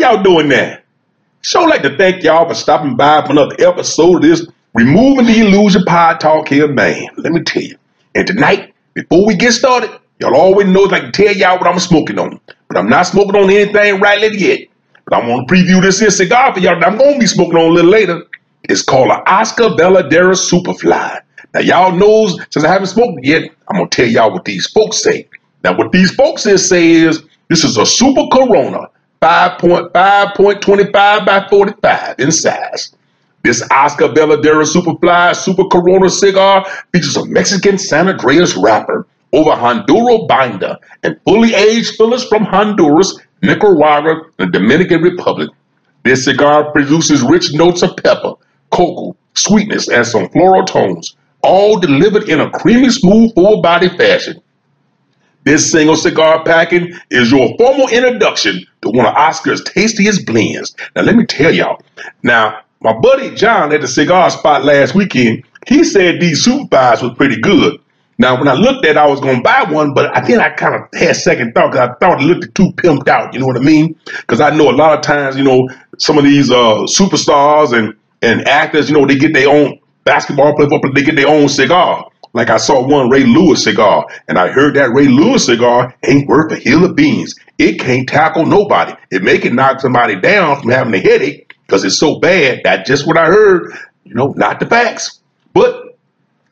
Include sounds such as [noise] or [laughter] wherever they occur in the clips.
Y'all doing there? Sure like to thank y'all for stopping by for another episode of this Removing the Illusion Pod Talk here, man. Let me tell you. And tonight, before we get started, y'all always know I can tell y'all what I'm smoking on. But I'm not smoking on anything right yet. But I want to preview this here cigar for y'all that I'm going to be smoking on a little later. It's called an Oscar Valladares Superfly. Now, y'all knows, since I haven't smoked it yet, I'm going to tell y'all what these folks say. Now, what these folks is say is, this is a Super Corona, 5.5.25 by 45 in size. This Oscar Valladares Superfly Super Corona cigar features a Mexican San Andrés wrapper over Honduran binder and fully aged fillers from Honduras, Nicaragua, and the Dominican Republic. This cigar produces rich notes of pepper, cocoa, sweetness, and some floral tones, all delivered in a creamy, smooth, full body fashion. This single cigar packing is your formal introduction to one of Oscar's tastiest blends. Now, let me tell y'all. Now, my buddy John at the cigar spot last weekend, he said these super fives was pretty good. Now, when I looked at it, I was going to buy one, but I think I kind of had second thought because I thought it looked too pimped out. You know what I mean? Because I know a lot of times, you know, some of these uh, superstars and, and actors, you know, they get their own basketball players, they get their own cigar. Like I saw one Ray Lewis cigar, and I heard that Ray Lewis cigar ain't worth a hill of beans. It can't tackle nobody. It make it knock somebody down from having a headache, because it's so bad. That's just what I heard. You know, not the facts. But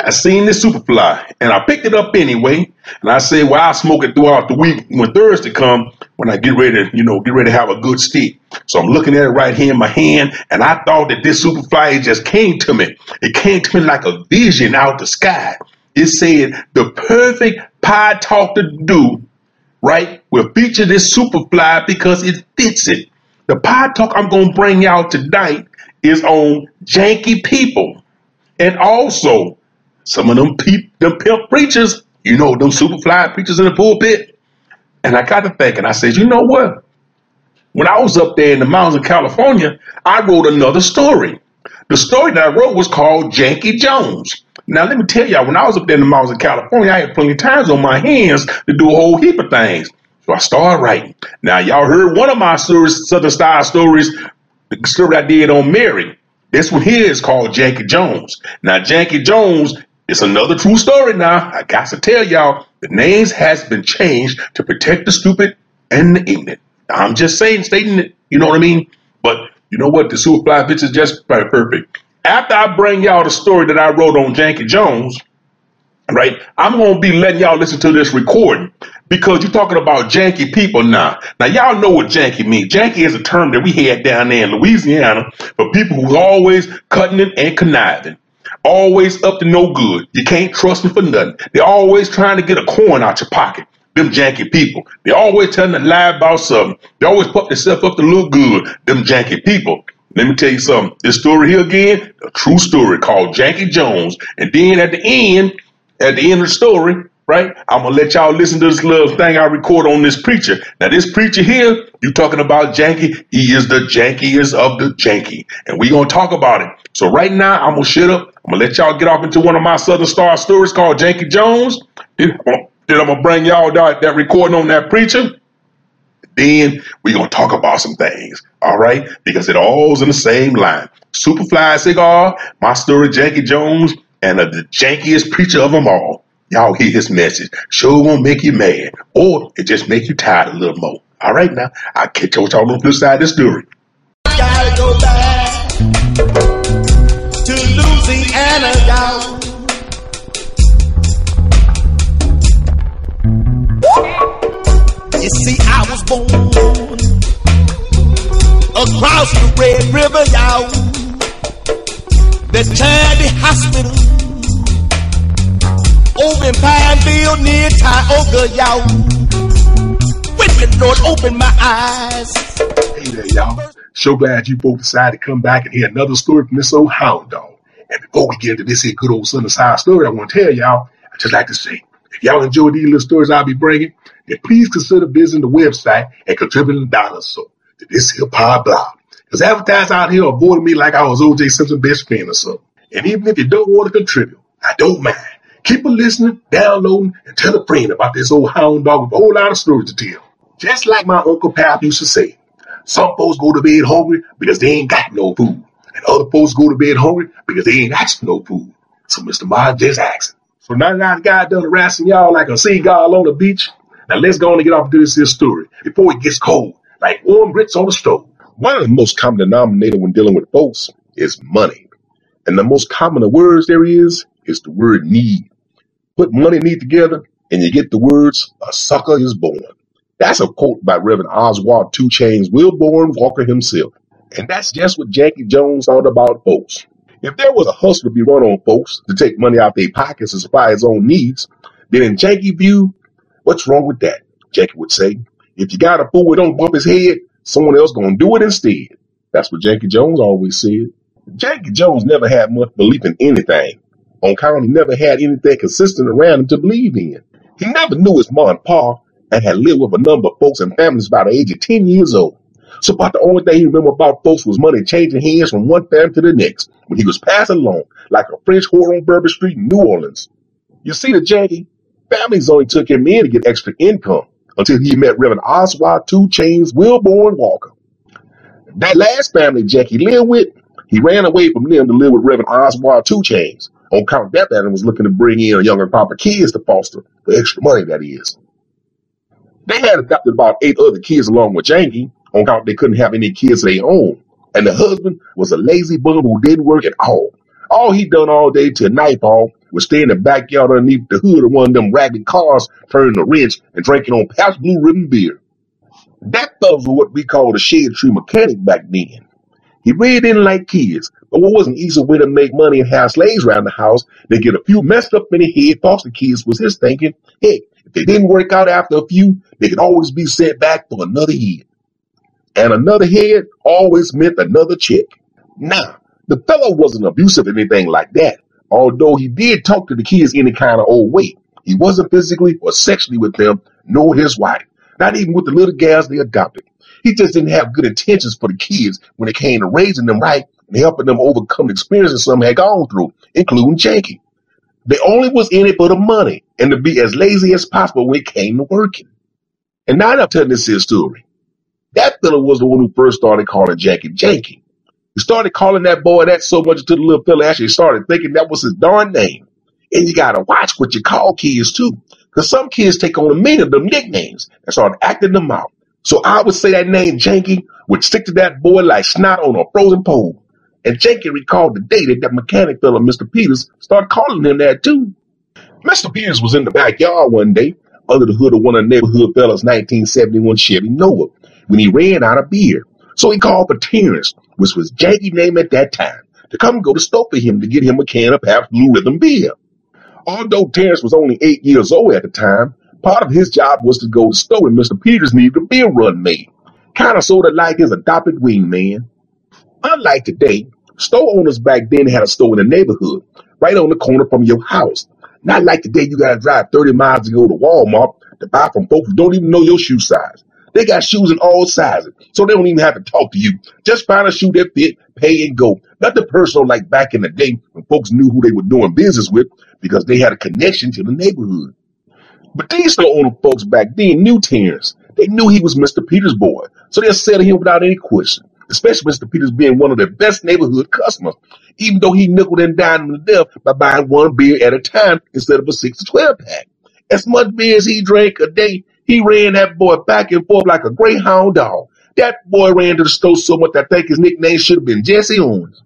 I seen this Superfly and I picked it up anyway. And I said, well, I'll smoke it throughout the week when Thursday come, when I get ready to, you know, get ready to have a good stick. So I'm looking at it right here in my hand, and I thought that this Superfly just came to me. It came to me like a vision out the sky. It said the perfect pie talk to do, right, will feature this Superfly because it fits it. The pod talk I'm to bring y'all tonight is on janky people. And also, some of them, peep, them pimp preachers, you know, them super fly preachers in the pulpit. And I got to thinking, I said, you know what? When I was up there in the mountains of California, I wrote another story. The story that I wrote was called Janky Jones. Now, let me tell y'all, when I was up there in the mountains of California, I had plenty of times on my hands to do a whole heap of things. So I started writing. Now, y'all heard one of my Southern Style stories, the story I did on Mary. This one here is called Janky Jones. Now, Janky Jones is another true story now. I got to tell y'all, the names has been changed to protect the stupid and the ignorant. I'm just saying, stating it, you know what I mean? But you know what? The Superfly bitch is just perfect. After I bring y'all the story that I wrote on Janky Jones, right? I'm to be letting y'all listen to this recording because you're talking about janky people now. Now, y'all know what janky means. Janky is a term that we had down there in Louisiana for people who's always cutting it and conniving. Always up to no good. You can't trust them for nothing. They're always trying to get a coin out your pocket. Them janky people. They're always telling a lie about something. They always put themselves up to look good. Them janky people. Let me tell you something. This story here again, a true story called Janky Jones. And then at the end, at the end of the story, right? I'm gonna let y'all listen to this little thing I record on this preacher. Now, this preacher here, you talking about janky, he is the jankiest of the janky, and we gonna talk about it. So right now, I'm gonna shut up. I'm gonna let y'all get off into one of my Southern Star stories called Janky Jones. Then, then I'm gonna bring y'all that, that recording on that preacher. Then we're gonna talk about some things, all right? Because it all's in the same line. Superfly cigar, my story, Janky Jones, and the jankiest preacher of them all. Y'all hear his message. Sure won't make you mad, or it just make you tired a little more. All right, now I'll catch y'all on the flip side of the story. Gotta go back to Louisiana, y'all. You see, I was born across the Red River, y'all. The Charity Hospital over in Pineville near Tioga, y'all. When the Lord opened my eyes. Hey there, y'all. So glad you both decided to come back and hear another story from this old hound dog. And before we get into this here good old Southern Side story, I want to tell y'all, I just like to say, if y'all enjoy these little stories I'll be bringing, then please consider visiting the website and contributing a dollar so to this hip hop blog. Because advertisers out here avoiding me like I was OJ Simpson's best friend or something. And even if you don't want to contribute, I don't mind. Keep on listening, downloading, and tell a friend about this old hound dog with a whole lot of stories to tell. Just like my Uncle Pap used to say, Some folks go to bed hungry because they ain't got no food. And other folks go to bed hungry because they ain't asked no food. So Mr. Martin just asking. Now that got done harassing y'all like a seagull on the beach, now let's go on and get off to this here story before it gets cold, like warm grits on the stove. One of the most common denominator when dealing with folks is money. And the most common of words there is, is the word need. Put money and need together, and you get the words, a sucker is born. That's a quote by Reverend Oswald Two Chains Wilborn Walker himself. And that's just what Janky Jones thought about folks. If there was a hustle to be run on folks to take money out their pockets and supply his own needs, then in Janky view, what's wrong with that? Janky would say, if you got a fool who don't bump his head, someone else gonna do it instead. That's what Janky Jones always said. Janky Jones never had much belief in anything. On account he never had anything consistent around him to believe in. He never knew his mom and pa and had lived with a number of folks and families by the age of 10 years old. So about the only thing he remember about folks was money changing hands from one family to the next when he was passing along like a French whore on Bourbon Street in New Orleans. You see the Janky? Families only took him in to get extra income until he met Reverend Oswald Two Chains Wilborn Walker. That last family Janky lived with, he ran away from them to live with Reverend Oswald Two Chains. On account of that, that was looking to bring in a younger crop of kids to foster for extra money, that is. They had adopted about eight other kids along with Janky, on account they couldn't have any kids of their own. And the husband was a lazy bum who didn't work at all. All he done all day till nightfall was stay in the backyard underneath the hood of one of them ragged cars, turning the wrench and drinking on Pabst Blue Ribbon beer. That was what we called a shade tree mechanic back then. He really didn't like kids, but what was an easy way to make money and have slaves around the house than get a few messed up in the head foster kids was his thinking. Heck, if they didn't work out after a few, they could always be sent back for another head. And another head always meant another chick. Now, the fellow wasn't abusive or anything like that, although he did talk to the kids any kind of old way. He wasn't physically or sexually with them, nor his wife, not even with the little gals they adopted. He just didn't have good intentions for the kids when it came to raising them right and helping them overcome the experiences some had gone through, including Janky. They only was in it for the money and to be as lazy as possible when it came to working. And now I'm telling this here story. That fella was the one who first started calling Jackie Janky. He started calling that boy that so much until the little fella actually started thinking that was his darn name. And you gotta watch what you call kids too. Cause some kids take on the meaning of them nicknames and start acting them out. So I would say that name Janky would stick to that boy like snot on a frozen pole. And Janky recalled the day that that mechanic fella, Mr. Peters, started calling him that too. Mr. Peters was in the backyard one day under the hood of one of the neighborhood fellas' 1971 Chevy Nova when he ran out of beer. So he called for Terrence, which was Janky's name at that time, to come go to store for him to get him a can of Pabst Blue Ribbon beer. Although Terrence was only eight years old at the time, part of his job was to go to store when Mr. Peters needed a beer run made. Kind of sort of like his adopted wingman. Unlike today, store owners back then had a store in the neighborhood, right on the corner from your house. Not like today you gotta drive 30 miles to go to Walmart to buy from folks who don't even know your shoe size. They got shoes in all sizes, so they don't even have to talk to you. Just find a shoe that fit, pay and go. Not the personal like back in the day when folks knew who they were doing business with because they had a connection to the neighborhood. But these store owner folks back then knew Terrence. They knew he was Mr. Peters' boy, so they said to him without any question, especially Mr. Peters being one of their best neighborhood customers, even though he nickel and dimed them to death by buying one beer at a time instead of a 6 to 12 pack. As much beer as he drank a day, he ran that boy back and forth like a greyhound dog. That boy ran to the store so much I think his nickname should have been Jesse Owens.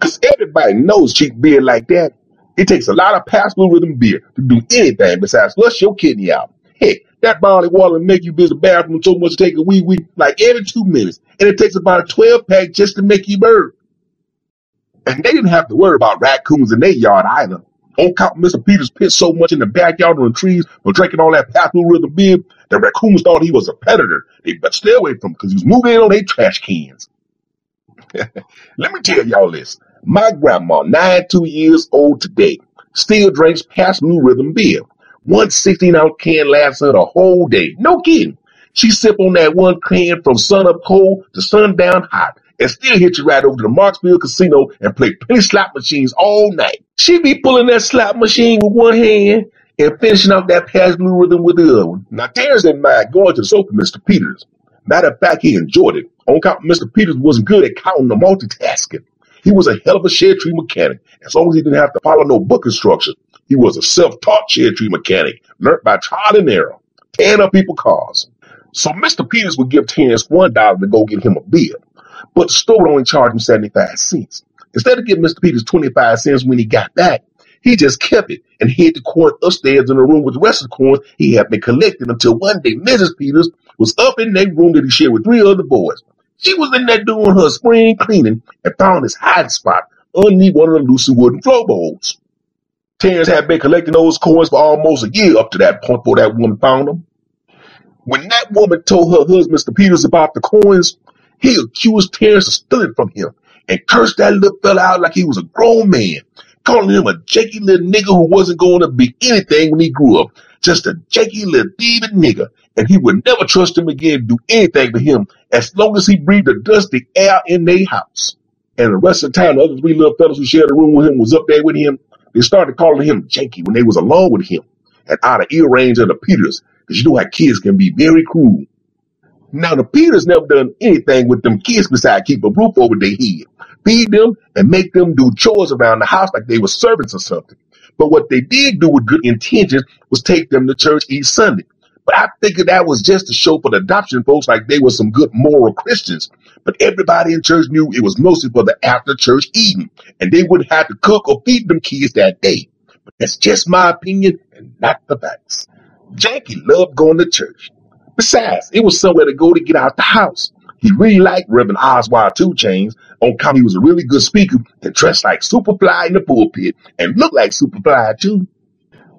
Cause everybody knows cheap beer like that. It takes a lot of Pabst Rhythm beer to do anything besides flush your kidney out. Heck, that barley water will make you visit the bathroom so much to take a wee wee like every two minutes. And it takes about a 12 pack just to make you burp. And they didn't have to worry about raccoons in their yard either. On account Mr. Peters pissed so much in the backyard on the trees for drinking all that Blue Ribbon beer, the raccoons thought he was a predator. They better stay away from him because he was moving in on their trash cans. [laughs] Let me tell y'all this. My grandma, 92 years old today, still drinks Pabst Blue Ribbon beer. One 16 ounce can lasts her the whole day. No kidding. She sip on that one can from sun up cold to sundown hot and still hit you right over to the Marksville Casino and play penny slot machines all night. She be pulling that slot machine with one hand and finishing off that Pabst Blue Ribbon with the other one. Now, Terrence didn't mind going to the Mr. Peters. Matter of fact, he enjoyed it. On account Mr. Peters wasn't good at counting or multitasking. He was a hell of a shade tree mechanic, as long as he didn't have to follow no book instructions. He was a self-taught shade tree mechanic, learned by trial and error, tearing up people's cars. So Mr. Peters would give Terrence one dollar to go get him a beer, but the store only charge him 75 cents. Instead of giving Mr. Peters 25 cents when he got back, he just kept it and hid the coin upstairs in the room with the rest of the coins he had been collecting until one day Mrs. Peters was up in that room that he shared with three other boys. She was in there doing her spring cleaning and found his hiding spot underneath one of the loose wooden floorboards. Terrence had been collecting those coins for almost a year up to that point before that woman found them. When that woman told her husband, Mr. Peters, about the coins, he accused Terrence of stealing from him and cursed that little fella out like he was a grown man, calling him a janky little nigger who wasn't going to be anything when he grew up. Just a janky little thieving nigger. And he would never trust him again to do anything to him as long as he breathed the dusty air in their house. And the rest of the time, the other three little fellas who shared the room with him was up there with him. They started calling him janky when they was alone with him and out of ear range of the Peters because you know how kids can be very cruel. Now the Peters never done anything with them kids besides keep a roof over their head, feed them, and make them do chores around the house like they were servants or something. But what they did do with good intentions was take them to church each Sunday. But I figured that was just to show for the adoption folks like they were some good moral Christians. But everybody in church knew it was mostly for the after church eating, and they wouldn't have to cook or feed them kids that day. But that's just my opinion and not the facts. Janky loved going to church. Besides, it was somewhere to go to get out the house. He really liked Reverend Oswald Two Chains on account he was a really good speaker and dressed like Superfly in the pulpit and looked like Superfly too.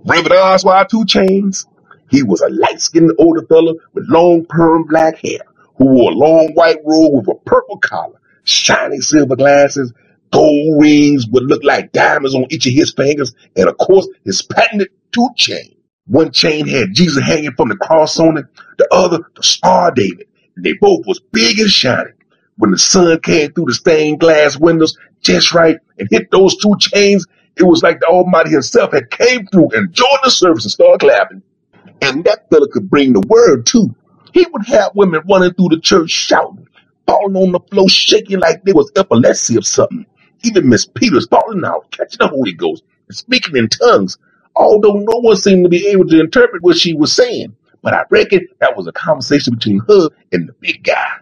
Reverend Oswald Two Chains, he was a light-skinned older fella with long perm black hair who wore a long white robe with a purple collar, shiny silver glasses, gold rings would look like diamonds on each of his fingers, and of course his patented two chain. One chain had Jesus hanging from the cross on it, the other the Star David. And they both was big and shiny. When the sun came through the stained glass windows just right and hit those two chains, it was like the Almighty himself had came through and joined the service and started clapping. And that fella could bring the word too. He would have women running through the church shouting, falling on the floor, shaking like they was epilepsy or something. Even Miss Peters falling out, catching the Holy Ghost, and speaking in tongues although no one seemed to be able to interpret what she was saying. But I reckon that was a conversation between her and the big guy.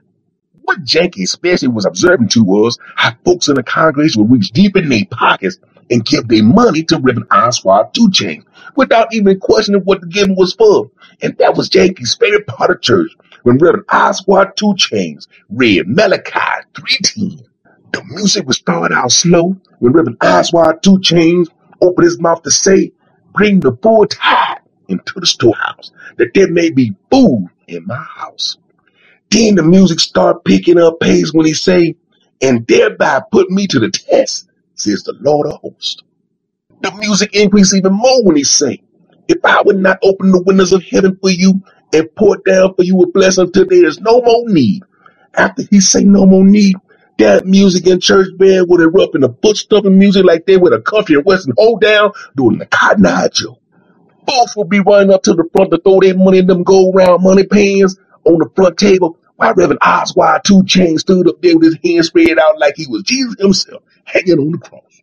What Janky especially was observing to was how folks in the congregation would reach deep in their pockets and give their money to Reverend Oswald Two Chains without even questioning what the giving was for. And that was Janky's favorite part of church when Reverend Oswald Two Chains read Malachi 3.10. The music would start out slow when Reverend Oswald Two Chains opened his mouth to say, bring the full tithe into the storehouse, that there may be food in my house. Then the music start picking up pace when he say, and thereby put me to the test, says the Lord of hosts. The music increase even more when he say, if I would not open the windows of heaven for you and pour down for you a blessing until there is no more need. After he say no more need, that music in church band would erupt in the foot stuffing music like they would a country and western hold down doing the cotton eye joe. Folks would be running up to the front to throw their money in them gold round money pans on the front table while Reverend Oswald Two Chains stood up there with his hands spread out like he was Jesus himself hanging on the cross.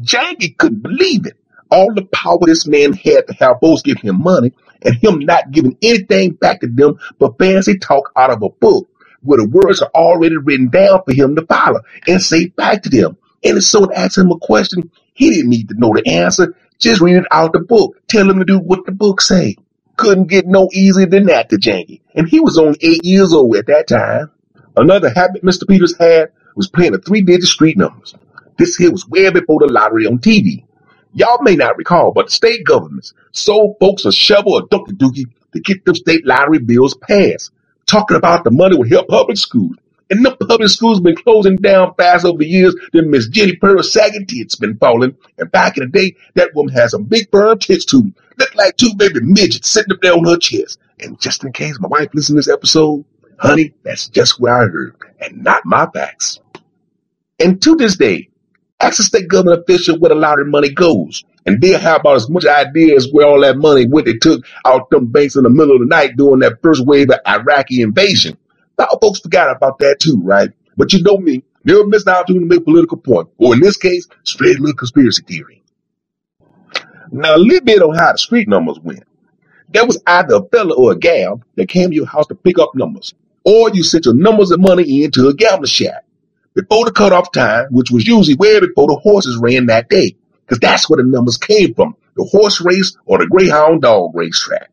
Janky couldn't believe it. All the power this man had to have folks give him money and him not giving anything back to them but fancy talk out of a book where the words are already written down for him to follow and say back to them. And if someone asked him a question, he didn't need to know the answer. Just read it out the book. Tell him to do what the book say. Couldn't get no easier than that to Janky. And he was only eight years old at that time. Another habit Mr. Peters had was playing the three-digit street numbers. This here was way before the lottery on TV. Y'all may not recall, but state governments sold folks a shovel or dookie dookie to get them state lottery bills passed talking about the money would help public schools. And the public schools been closing down fast over the years. Then Miss Jenny Pearl's sagging tits been falling. And back in the day, that woman had some big firm tits too. Looked like two baby midgets sitting up there on her chest. And just in case my wife listens to this episode, honey, that's just what I heard and not my facts. And to this day, ask a state government official where the lottery money goes. And they'll have about as much idea as where all that money went they took out them banks in the middle of the night during that first wave of Iraqi invasion. Now, folks forgot about that too, right? But you know me, never miss an opportunity to make a political point, or in this case, a little conspiracy theory. Now, a little bit on how the street numbers went. There was either a fella or a gal that came to your house to pick up numbers, or you sent your numbers and money into a gambling shack before the cutoff time, which was usually way before the horses ran that day, because that's where the numbers came from, the horse race or the greyhound dog racetrack.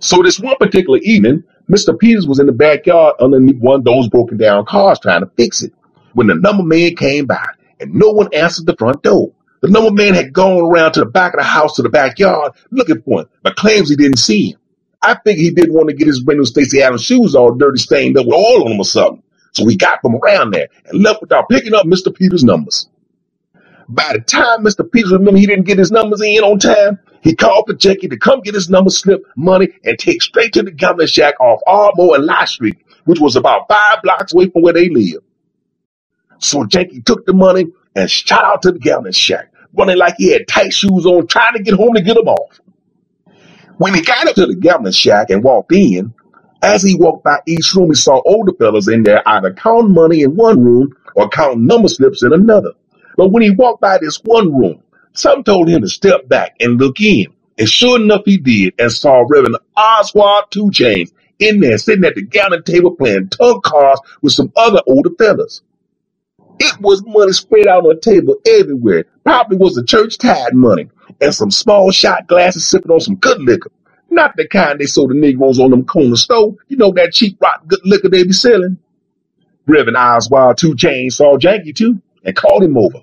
So this one particular evening, Mr. Peters was in the backyard underneath one of those broken down cars trying to fix it when the number man came by and no one answered the front door. The number man had gone around to the back of the house to the backyard looking for him, but claims he didn't see him. I think he didn't want to get his brand new Stacy Adams shoes all dirty, stained up with oil on them or something. So he got from around there and left without picking up Mr. Peters' numbers. By the time Mr. Peters remembered he didn't get his numbers in on time, he called for Janky to come get his number slip, money, and take straight to the gambling shack off Ardmore and Lie Street, which was about five blocks away from where they lived. So Janky took the money and shot out to the gambling shack, running like he had tight shoes on, trying to get home to get them off. When he got up to the gambling shack and walked in, as he walked by each room, he saw older fellas in there either counting money in one room or counting number slips in another. But when he walked by this one room, some told him to step back and look in. And sure enough, he did and saw Reverend Oswald Two Chains in there sitting at the gambling table playing tug cards with some other older fellas. It was money spread out on the table everywhere. Probably was the church tithe money and some small shot glasses sipping on some good liquor. Not the kind they sold the Negroes on them corner store. You know that cheap rotten good liquor they be selling. Reverend Oswald Two Chains saw Janky too and called him over.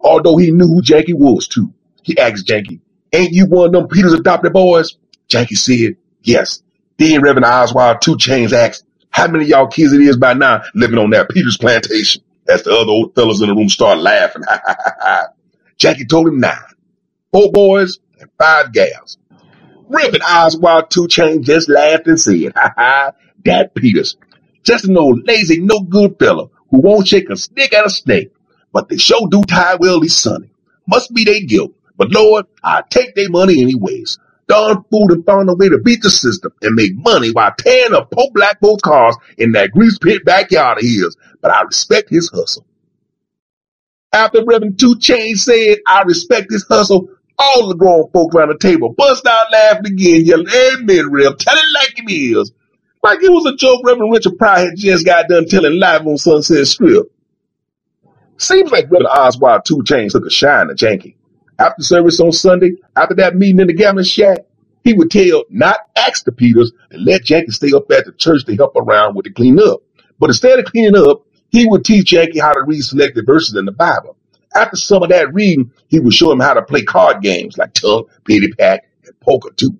Although he knew who Janky was too. He asked Janky, Ain't you one of them Peter's adopted boys? Janky said, Yes. Then Reverend Oswald Two Chains asked, How many of y'all kids it is by now living on that Peter's plantation? As the other old fellas in the room started laughing. [laughs] Janky told him nine. Four boys and five gals. Reverend Oswald Two Chains just laughed and said, Ha ha, that Peters. Just an old lazy, no good fellow who won't shake a stick at a snake. But they sure do tie well these sonny. Must be they guilt. But Lord, I take their money anyways. Darn fool and found a way to beat the system and make money while tearing up poor black folks' cars in that grease pit backyard of his. But I respect his hustle. After Reverend Two Chains said, I respect his hustle, all the grown folk around the table bust out laughing again, yelling, Amen, Rev, tell it like it is. Like it was a joke Reverend Richard Pryor had just got done telling live on Sunset Strip. Seems like Brother Oswald Two Chains took a shine to Janky. After service on Sunday, after that meeting in the gambling shack, he would tell not ask the Peters and let Janky stay up at the church to help around with the clean up. But instead of cleaning up, he would teach Janky how to read selected verses in the Bible. After some of that reading, he would show him how to play card games like Tug, Pitty Pat, and Poker too.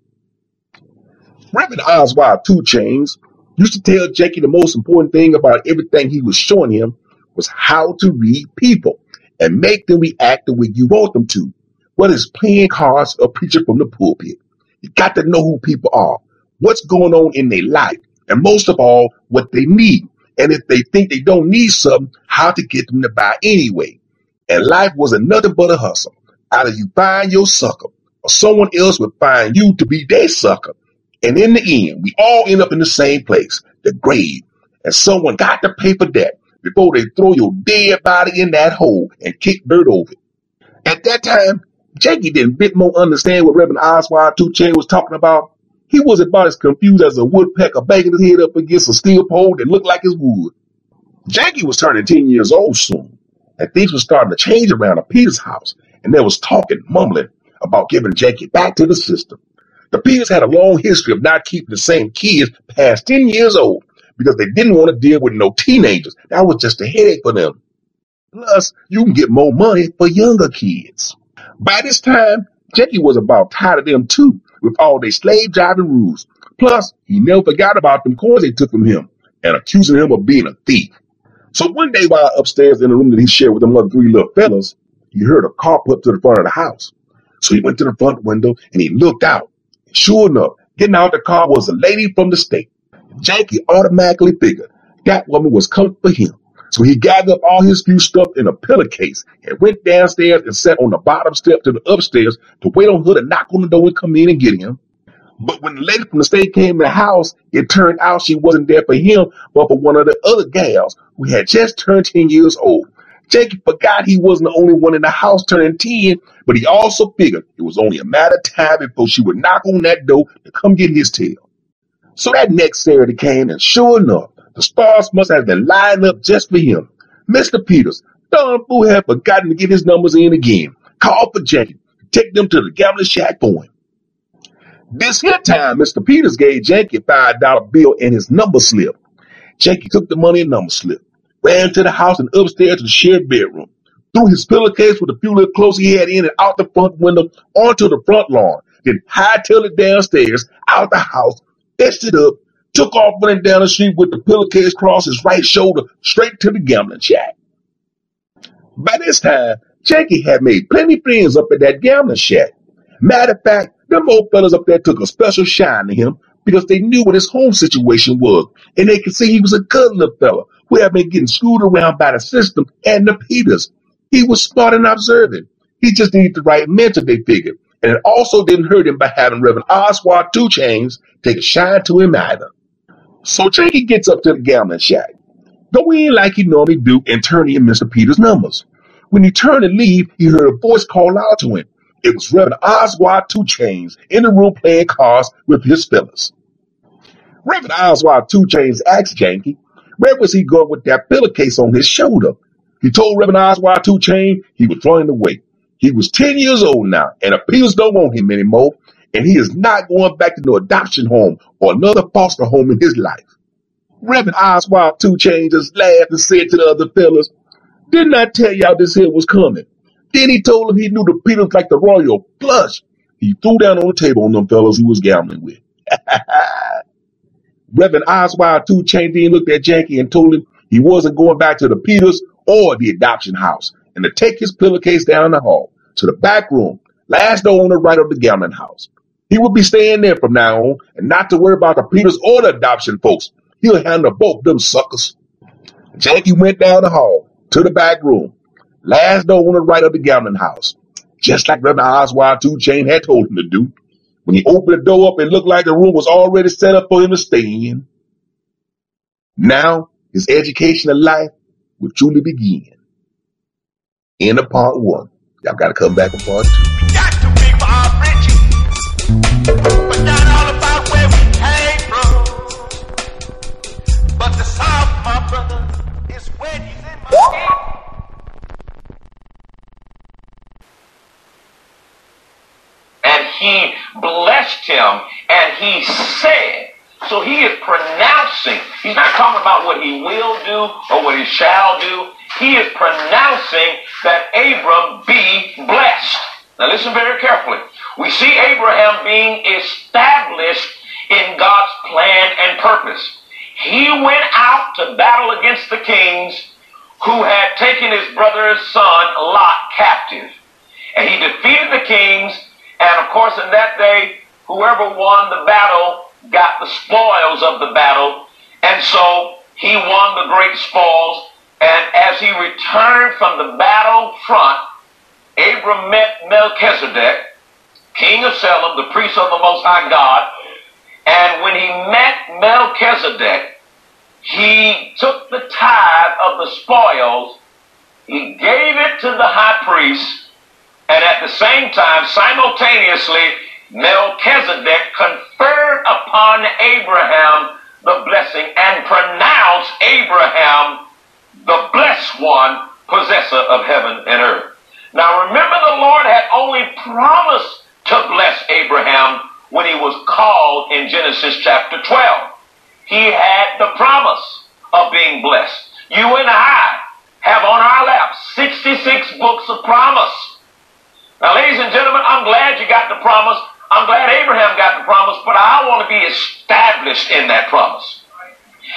Reverend Oswald Two Chains used to tell Janky the most important thing about everything he was showing him was how to read people and make them react the way you want them to, whether it's playing cards or preaching from the pulpit. You got to know who people are, what's going on in their life, and most of all, what they need. And if they think they don't need something, how to get them to buy anyway. And life was another but a hustle. Either you find your sucker, or someone else would find you to be their sucker. And in the end, we all end up in the same place, the grave. And someone got to pay for that before they throw your dead body in that hole and kick dirt over it. At that time, Janky didn't bit more understand what Reverend Oswald Two Chain was talking about. He was about as confused as a woodpecker banging his head up against a steel pole that looked like his wood. Janky was turning 10 years old soon, and things were starting to change around at Peter's house, and there was talking, mumbling about giving Janky back to the system. The Peters had a long history of not keeping the same kids past 10 years old because they didn't want to deal with no teenagers. That was just a headache for them. Plus, you can get more money for younger kids. By this time, Janky was about tired of them too, with all their slave driving rules. Plus, he never forgot about them coins they took from him and accusing him of being a thief. So one day while upstairs in the room that he shared with them other three little fellas, he heard a car put to the front of the house. So he went to the front window and he looked out. Sure enough, getting out the car was a lady from the state. Janky automatically figured that woman was coming for him. So he gathered up all his few stuff in a pillowcase and went downstairs and sat on the bottom step to the upstairs to wait on her to knock on the door and come in and get him. But when the lady from the state came to the house, it turned out she wasn't there for him, but for one of the other gals who had just turned 10 years old. Janky forgot he wasn't the only one in the house turning 10, but he also figured it was only a matter of time before she would knock on that door to come get his tail. So that next Saturday came, and sure enough, the stars must have been lined up just for him. Mr. Peters, Don Boo had forgotten to get his numbers in again. Called for Janky, take them to the gambling shack for him. This here time, Mr. Peters gave Janky a five dollar bill and his number slip. Janky took the money and number slip, ran to the house and upstairs to the shared bedroom, threw his pillowcase with a few little clothes he had in and out the front window onto the front lawn, then hightailed it downstairs, out the house, fetched it up, took off running down the street with the pillowcase across his right shoulder, straight to the gambling shack. By this time, Janky had made plenty friends up at that gambling shack. Matter of fact, them old fellas up there took a special shine to him because they knew what his home situation was, and they could see he was a good little fella who had been getting screwed around by the system and the Peters. He was smart and observant. He just needed the right mentor, they figured. And it also didn't hurt him by having Reverend Oswald Two Chains take a shine to him either. So Janky gets up to the gambling shack. Go in like he normally do and turn in Mr. Peters' numbers. When he turned to leave, he heard a voice call out to him. It was Reverend Oswald Two Chains in the room playing cards with his fellas. Reverend Oswald Two Chains asked Janky, where was he going with that pillowcase on his shoulder? He told Reverend Oswald Two Chains he was running away. He was 10 years old now, and the appeals don't want him anymore, and he is not going back to no adoption home or another foster home in his life. Reverend Oswald Two Chains just laughed and said to the other fellas, Didn't I tell y'all this here was coming? Then he told him he knew the Peters like the royal flush. He threw down on the table on them fellows he was gambling with. [laughs] Reverend Oswald Two Chain then looked at Janky and told him he wasn't going back to the Peters or the adoption house and to take his pillowcase down the hall to the back room, last door on the right of the gambling house. He would be staying there from now on and not to worry about the Peters or the adoption folks. He'll handle both them suckers. Janky went down the hall to the back room Last door on the right of the gambling house, just like Reverend Oswald Two Chain had told him to do. When he opened the door up, it looked like the room was already set up for him to stay in. Now, his education of life would truly begin. End of part one. Y'all gotta come back for part two. Got to be Bob Ritchie, but not all about where we came from. But the South, my brother, is where he's in my and he blessed him and he said so he is pronouncing he's not talking about what he will do or what he shall do he is pronouncing that abram be blessed now listen very carefully we see abraham being established in god's plan and purpose he went out to battle against the kings who had taken his brother's son lot captive and he defeated the kings and of course, in that day, whoever won the battle got the spoils of the battle. And so he won the great spoils. And as he returned from the battle front, Abram met Melchizedek, king of Salem, the priest of the Most High God. And when he met Melchizedek, he took the tithe of the spoils, he gave it to the high priest, and at the same time, simultaneously, Melchizedek conferred upon Abraham the blessing and pronounced Abraham the blessed one, possessor of heaven and earth. Now remember, the Lord had only promised to bless Abraham when he was called in Genesis chapter 12. He had the promise of being blessed. You and I have on our laps 66 books of promise. Now, ladies and gentlemen, I'm glad you got the promise. I'm glad Abraham got the promise, but I want to be established in that promise.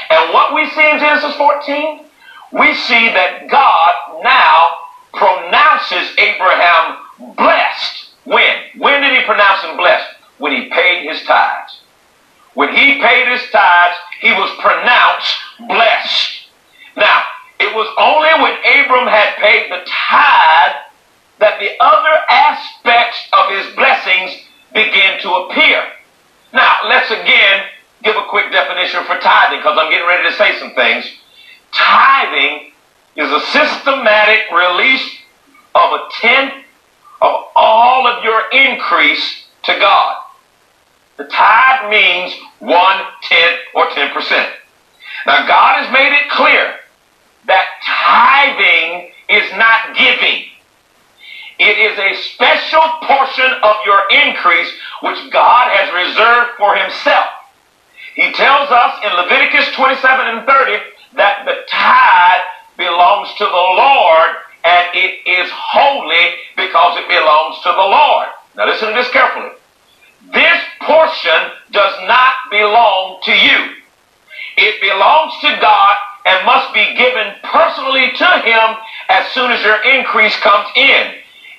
And what we see in Genesis 14, we see that God now pronounces Abraham blessed. When? When did he pronounce him blessed? When he paid his tithes. When he paid his tithes, he was pronounced blessed. Now, it was only when Abram had paid the tithe that the other aspects of his blessings begin to appear. Now, let's again give a quick definition for tithing because I'm getting ready to say some things. Tithing is a systematic release of a tenth of all of your increase to God. The tithe means one tenth or ten percent. Now God has made it clear that tithing is not giving. It is a special portion of your increase which God has reserved for himself. He tells us in Leviticus 27 and 30 that the tithe belongs to the Lord and it is holy because it belongs to the Lord. Now listen to this carefully. This portion does not belong to you. It belongs to God and must be given personally to Him as soon as your increase comes in.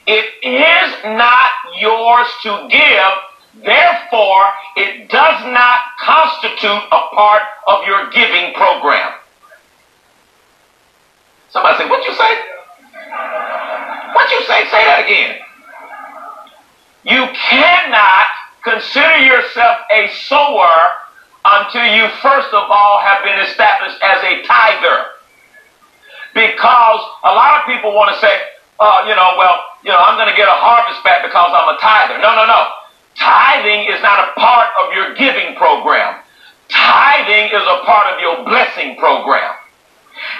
It is not yours to give, therefore, it does not constitute a part of your giving program. Somebody say, what you say? What you say? Say that again. You cannot consider yourself a sower until you first of all have been established as a tither. Because a lot of people want to say, uh, you know, well, you know, I'm going to get a harvest back because I'm a tither. No, no, no. Tithing is not a part of your giving program. Tithing is a part of your blessing program.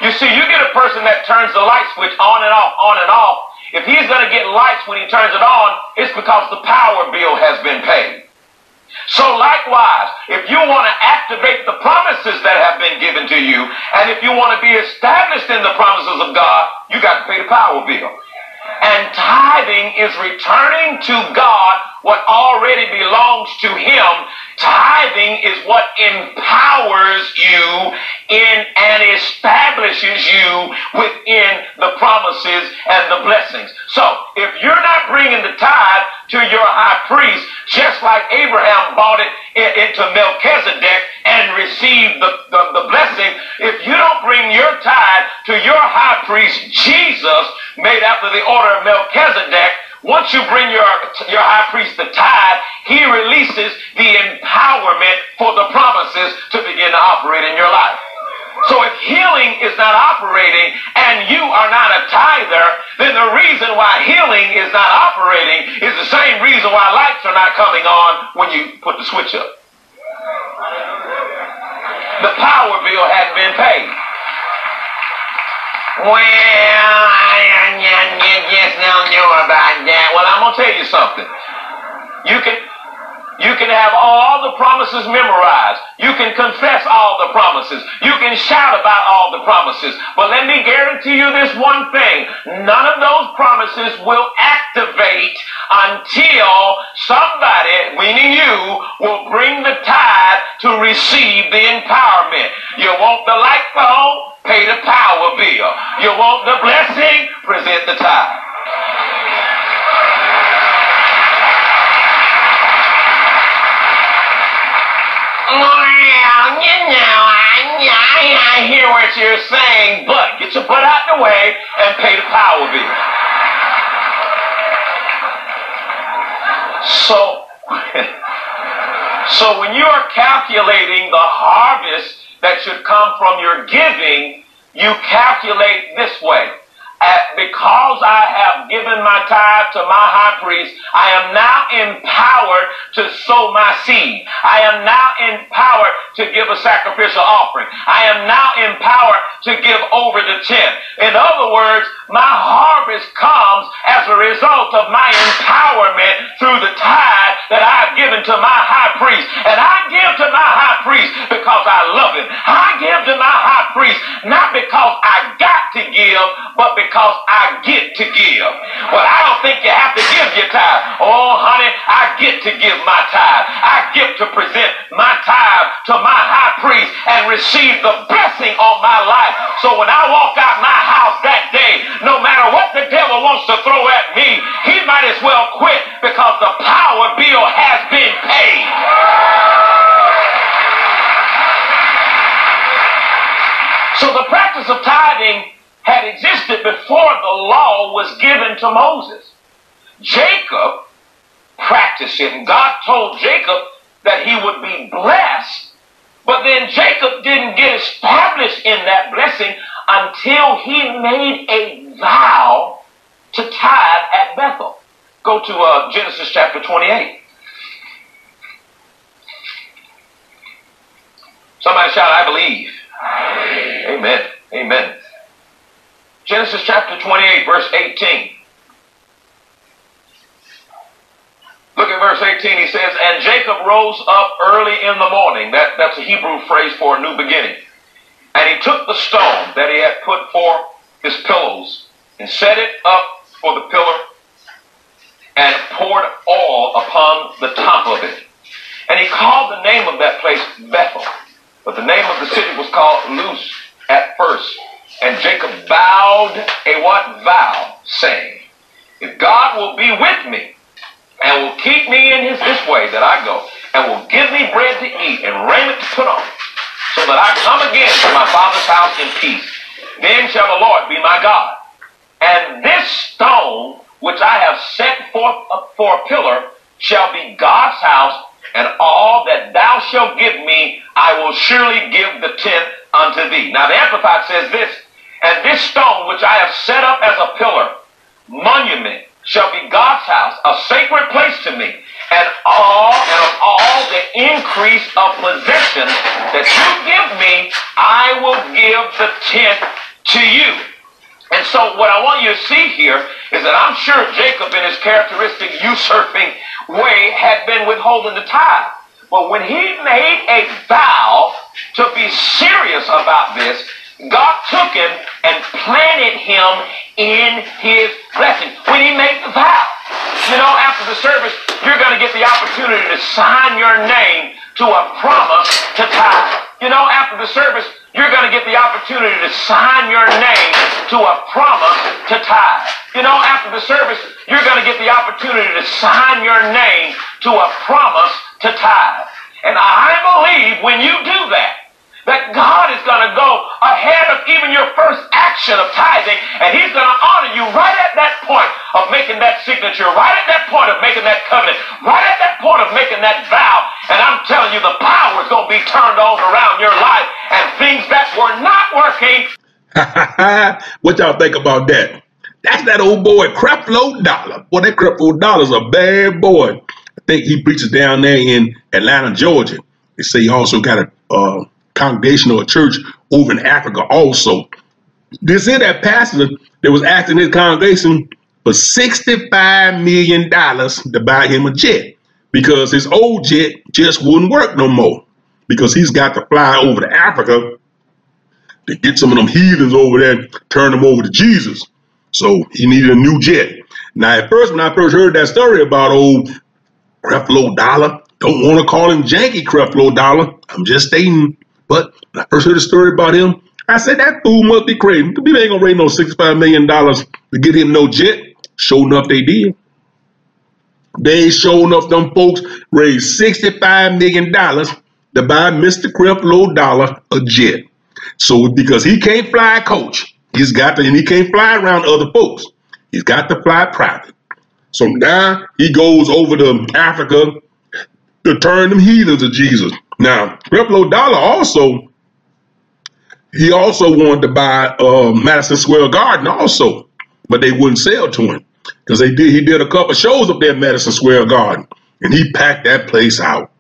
You see, you get a person that turns the light switch on and off, on and off. If he's going to get lights when he turns it on, it's because the power bill has been paid. So likewise, if you want to activate the promises that have been given to you, and if you want to be established in the promises of God, you got to pay the power bill. And tithing is returning to God what already belongs to Him. Tithing is what empowers you in and establishes you within the promises and the blessings. So if you're not bringing the tithe to your high priest, just like Abraham bought it into Melchizedek and received the, the, the blessing, if you don't bring your tithe to your high priest, Jesus, made after the order of Melchizedek, once you bring your, your high priest the tithe, he releases the empowerment for the promises to begin to operate in your life. So if healing is not operating and you are not a tither, then the reason why healing is not operating is the same reason why lights are not coming on when you put the switch up. The power bill hadn't been paid. Well, I just don't know about that. Well, I'm to tell you something. You can you can have all the promises memorized. You can confess all the promises. You can shout about all the promises. But let me guarantee you this one thing. None of those promises will activate until somebody, meaning you, will bring the tithe to receive the empowerment. You want the light phone? Pay the power bill. You want the blessing? Present the tithe. Well, you know, I, I, hear what you're saying, but get your butt out the way and pay the power bill. So, [laughs] so when you are calculating the harvest that should come from your giving, you calculate this way because I have given my tithe to my high priest, I am now empowered to sow my seed. I am now empowered to give a sacrificial offering. I am now empowered to give over the tenth. In other words, my harvest comes as a result of my empowerment through the tithe that I've given to my high priest. And I give to my high priest because I love him. I give to my high priest not because I got to give, but because because I get to give. Well, I don't think you have to give your tithe. Oh, honey, I get to give my tithe. I get to present my tithe to my high priest and receive the blessing on my life. So when I walk out my house that day, no matter what the devil wants to throw at me, he might as well quit because the power bill has been paid. So the practice of tithing had existed before the law was given to Moses. Jacob practiced it, and God told Jacob that he would be blessed, but then Jacob didn't get established in that blessing until he made a vow to tithe at Bethel. Go to uh, Genesis chapter 28. Somebody shout, I believe. Amen. Amen. Genesis chapter 28, verse 18. Look at verse 18. He says, And Jacob rose up early in the morning. That, that's a Hebrew phrase for a new beginning. And he took the stone that he had put for his pillows and set it up for the pillar and poured oil upon the top of it. And he called the name of that place Bethel. But the name of the city was called Luz at first. And Jacob vowed a what vow, saying, If God will be with me and will keep me in his this way that I go, and will give me bread to eat and raiment to put on, so that I come again to my father's house in peace, then shall the Lord be my God. And this stone which I have set forth for a pillar shall be God's house, and all that thou shalt give me, I will surely give the tenth unto thee. Now the Amplified says this, and this stone which I have set up as a pillar, monument, shall be God's house, a sacred place to me, and all and of all the increase of possession that you give me, I will give the tenth to you. And so what I want you to see here is that I'm sure Jacob in his characteristic usurping way had been withholding the tithe. But when he made a vow to be serious about this, God took him and planted him in his blessing when he made the vow. You know, after the service, you're going to get the opportunity to sign your name to a promise to tithe. You know, after the service, you're going to get the opportunity to sign your name to a promise to tithe. You know, after the service, you're going to get the opportunity to sign your name to a promise to tithe. And I believe when you do that, that God is going to go ahead of even your first action of tithing, and He's going to honor you right at that point of making that signature, right at that point of making that covenant, right at that point of making that vow. And I'm telling you, the power is going to be turned on around your life, and things that were not working. [laughs] what y'all think about that? That's that old boy, Creflo Dollar. Boy, that Creflo Dollar's a bad boy. I think he preaches down there in Atlanta, Georgia. They say he also got a uh, congregation or a church over in Africa also. This is that pastor that was asking his congregation for $65 million to buy him a jet because his old jet just wouldn't work no more because he's got to fly over to Africa to get some of them heathens over there and turn them over to Jesus. So he needed a new jet. Now, at first, when I first heard that story about old Creflo Dollar, don't want to call him Janky Creflo Dollar. I'm just stating but I first heard the story about him, I said that fool must be crazy. People ain't gonna raise no $65 million to get him no jet. Sure enough, they did. They sure enough, them folks raised $65 million to buy Mr. Creflo Dollar a jet. So because he can't fly coach, he's got to, and he can't fly around other folks. He's got to fly private. So now he goes over to Africa to turn them heathens to Jesus. Now, Creflo Dollar also, he also wanted to buy uh, Madison Square Garden also, but they wouldn't sell to him because they did. He did a couple shows up there at Madison Square Garden, and he packed that place out.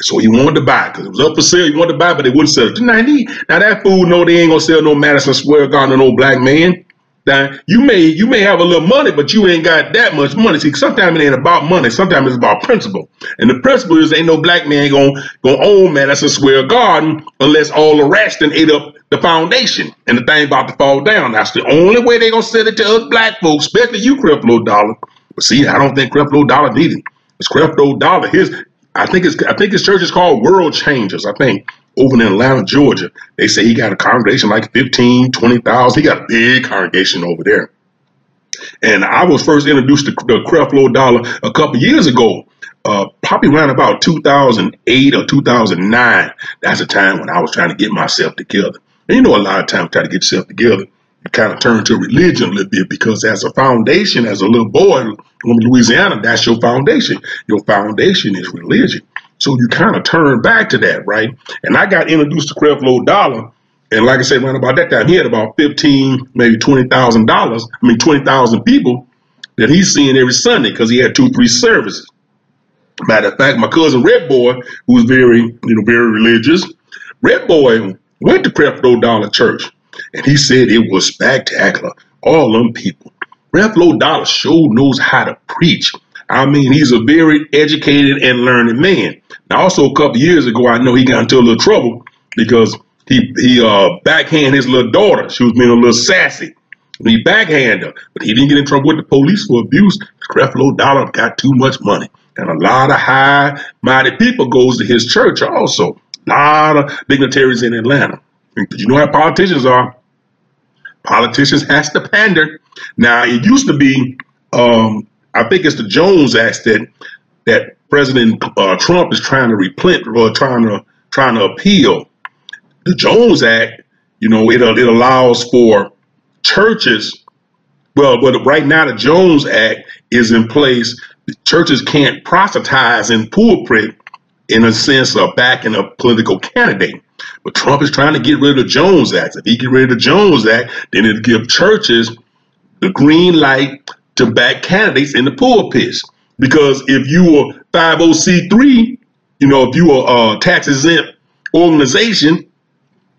So he wanted to buy because it was up for sale. He wanted to buy, but they wouldn't sell it. Now, he, now that fool know they ain't gonna sell no Madison Square Garden to no black man. Now you may you may have a little money, but you ain't got that much money. See, sometimes it ain't about money. Sometimes it's about principle. And the principle is ain't no black man gonna gonna own Madison Square Garden unless all the rest and ate up the foundation and the thing about to fall down. That's the only way they gonna sell it to us black folks, especially you, Creflo Dollar. But see, I don't think Creflo Dollar needed. It. It's Creflo Dollar. His I think it's I think his church is called World Changers. I think over in Atlanta, Georgia. They say he got a congregation like 15, 20,000. He got a big congregation over there. And I was first introduced to the Creflo Dollar a couple years ago, uh, probably around about 2008 or 2009. That's the time when I was trying to get myself together. And you know, a lot of times try to get yourself together, you kind of turn to religion a little bit because as a foundation, as a little boy from Louisiana, that's your foundation. Your foundation is religion. So you kind of turn back to that, right? And I got introduced to Creflo Dollar. And like I said, around about that time, he had about fifteen, maybe twenty thousand dollars. I mean, twenty thousand people that he's seeing every Sunday because he had two, three services. Matter of fact, my cousin Red Boy, who was very, you know, very religious, Red Boy went to Creflo Dollar Church, and he said it was spectacular. All them people. Creflo Dollar sure knows how to preach. I mean, he's a very educated and learned man. Now, also a couple years ago, I know he got into a little trouble because he he uh backhand his little daughter. She was being a little sassy. He backhanded her, but he didn't get in trouble with the police for abuse. Creflo Dollar got too much money. And a lot of high-minded people goes to his church also. A lot of dignitaries in Atlanta. You know how politicians are. Politicians has to pander. Now, it used to be, um, I think it's the Jones Act that that President uh, Trump is trying to replenish or trying to trying to appeal. The Jones Act, you know, it it allows for churches. Well, but right now the Jones Act is in place. The Churches can't proselytize in pulpit in a sense of backing a political candidate. But Trump is trying to get rid of the Jones Act. If he get rid of the Jones Act, then it'll give churches the green light to back candidates in the pulpits. Because if you were 50C3, you know, if you were a tax exempt organization,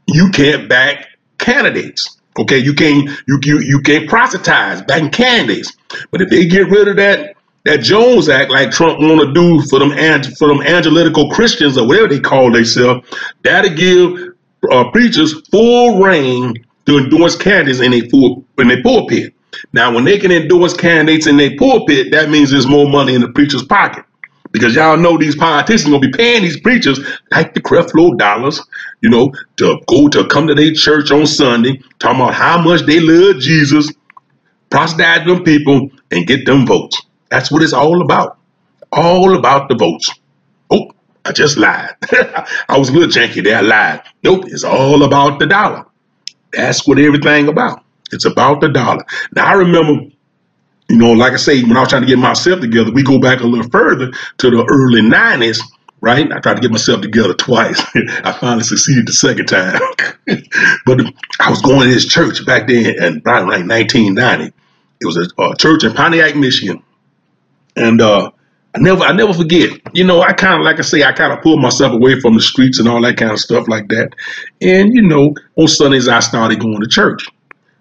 you can't back candidates. Okay, you can't you you you can't proselytize backing candidates. But if they get rid of that that Jones Act, like Trump want to do for them for them angelical Christians or whatever they call themselves, that'll give uh, preachers full reign to endorse candidates in a full in their pulpit. Now, when they can endorse candidates in their pulpit, that means there's more money in the preacher's pocket. Because y'all know these politicians gonna be paying these preachers like the Creflo dollars, you know, to go to come to their church on Sunday, talking about how much they love Jesus, proselytize them people, and get them votes. That's what it's all about. All about the votes. Oh, I just lied. [laughs] I was a little janky there. I lied. Nope, it's all about the dollar. That's what everything about. It's about the dollar. Now I remember, you know, like I say, when I was trying to get myself together, we go back a little further to the early 90s, right? I tried to get myself together twice. [laughs] I finally succeeded the second time. [laughs] but I was going to this church back then, and around like 1990. It was a, a church in Pontiac, Michigan. And uh, I never, I never forget. You know, I kind of, like I say, I kind of pulled myself away from the streets and all that kind of stuff like that. And you know, on Sundays I started going to church.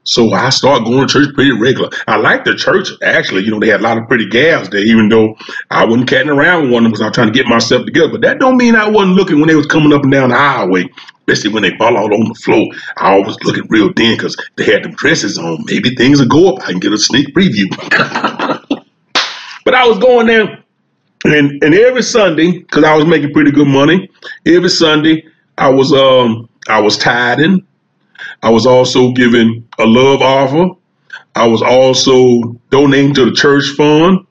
So I started going to church pretty regular. I liked the church actually. You know, they had a lot of pretty gals there, even though I wasn't catting around with one of them because I was trying to get myself together. But that don't mean I wasn't looking when they was coming up and down the highway, especially when they fall out on the floor. I always looking real thin because they had them dresses on. Maybe things will go up. I can get a sneak preview. [laughs] but I was going there, and and every Sunday because I was making pretty good money. Every Sunday I was um I was tithing I was also given a love offer. I was also donating to the church fund.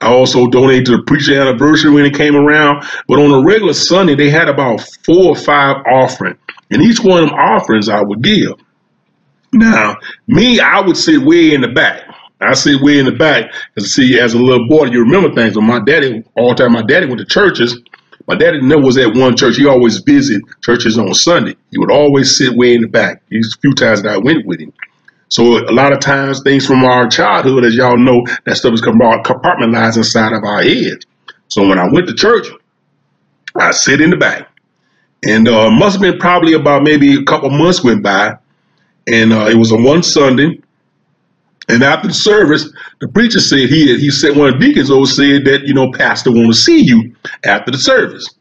I also donated to the preacher anniversary when it came around. But on a regular Sunday, they had about four or five offering. And each one of them offerings I would give. Now, me, I would sit way in the back. I sit way in the back because see, as a little boy, you remember things. When my daddy, all the time my daddy went to churches, my daddy never was at one church. He always visited churches on Sunday. He would always sit way in the back. These few times that I went with him. So a lot of times things from our childhood, as y'all know, that stuff is compartmentalized inside of our heads. So when I went to church, I sit in the back. And uh, must have been probably about maybe a couple months went by. And uh, it was on one Sunday. And after the service, the preacher said he he said one of the deacons over said that, you know, pastor want to see you after the service.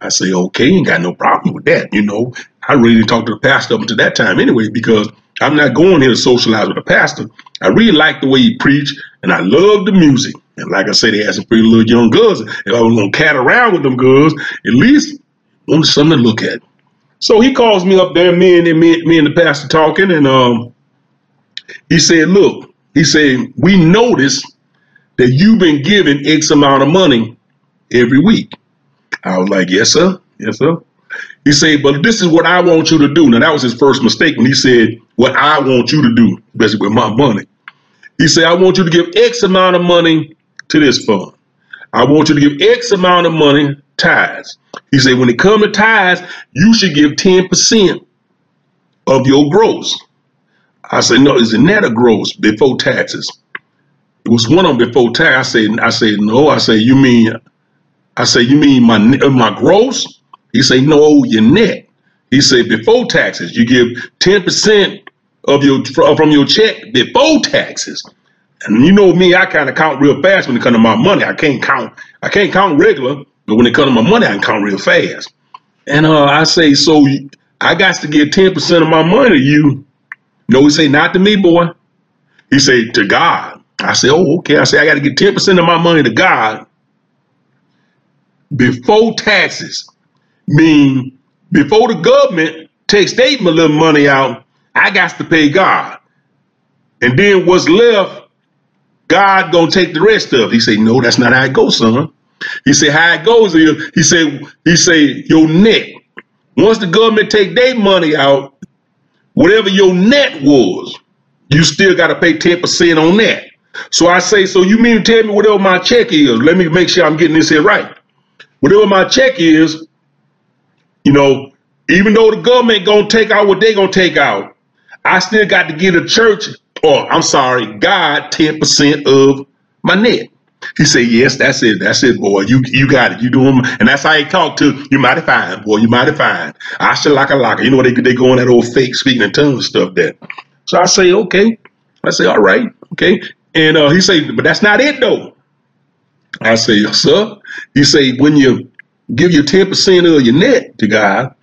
I say, okay, ain't got no problem with that. You know, I really didn't talk to the pastor up until that time anyway, because I'm not going here to socialize with the pastor. I really like the way he preached, and I love the music. And like I said, he had some pretty little young girls. If I was gonna cat around with them girls, at least wanted something to look at. So he calls me up there, me and me, me and the pastor talking, and um, he said, "Look, he said, We notice that you've been giving X amount of money every week. I was like, Yes, sir. Yes, sir. He said, But this is what I want you to do. Now, that was his first mistake when he said, what I want you to do, especially with my money. He said, I want you to give X amount of money to this fund. I want you to give X amount of money tithes. He said, when it comes to tithes, you should give 10% of your gross. I said, no, is it net or gross before taxes? It was one of them before tax. I said, I said, no. I said, you mean, I said, you mean my my gross? He said, no, your net. He said, before taxes, you give 10% of your from your check before taxes. And you know me, I kind of count real fast when it comes to my money. I can't count, I can't count regular, but when it comes to my money, I can count real fast. And uh, I say, so I got to give 10% of my money to you. No, he say, not to me, boy. He say, to God. I say, oh, okay. I say, I got to give 10% of my money to God before taxes. Mean, before the government takes their little money out, I got to pay God. And then what's left, God gonna take the rest of. He say, no, that's not how it goes, son. He said, how it goes is, he said, he say, your net. Once the government take their money out, whatever your net was, you still got to pay 10% on that. So I say, so you mean to tell me whatever my check is, let me make sure I'm getting this here right. Whatever my check is, you know, even though the government gonna take out what they gonna take out, I still got to give the church, or I'm sorry, God, 10% of my net. He said, yes, that's it. That's it, boy. You you got it. You doing, and that's how he talked to you. Mighty fine, boy. You mighty fine. I should like a locker. You know they they go on that old fake speaking in tongues stuff there. So I say, okay. I say, all right, okay. And uh, he say, but that's not it though. I say, sir. He say, when you give your ten percent of your net to God,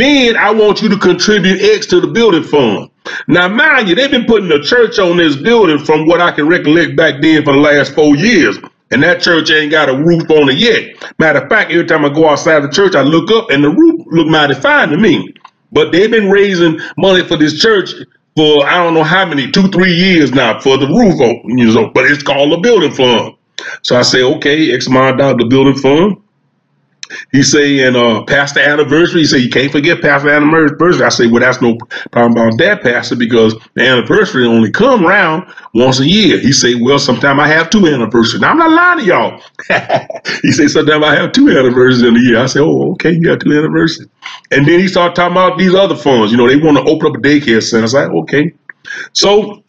then I want you to contribute X to the building fund. Now, mind you, they've been putting a church on this building from what I can recollect back then for the last four years. And that church ain't got a roof on it yet. Matter of fact, every time I go outside the church, I look up and the roof look mighty fine to me. But they've been raising money for this church for I don't know how many, two, three years now for the roof on, you know, but it's called the building fund. So I say, okay, X amount of the building fund. He saying uh, Pastor anniversary, he say, you can't forget Pastor anniversary. I say, well, that's no problem about that, Pastor, because the anniversary only come around once a year. He say, well, sometimes I have two anniversaries. Now, I'm not lying to y'all. [laughs] he say, sometimes I have two anniversaries in a year. I say, oh, okay, you got two anniversaries. And then he started talking about these other funds. You know, they want to open up a daycare center. I was like, okay. So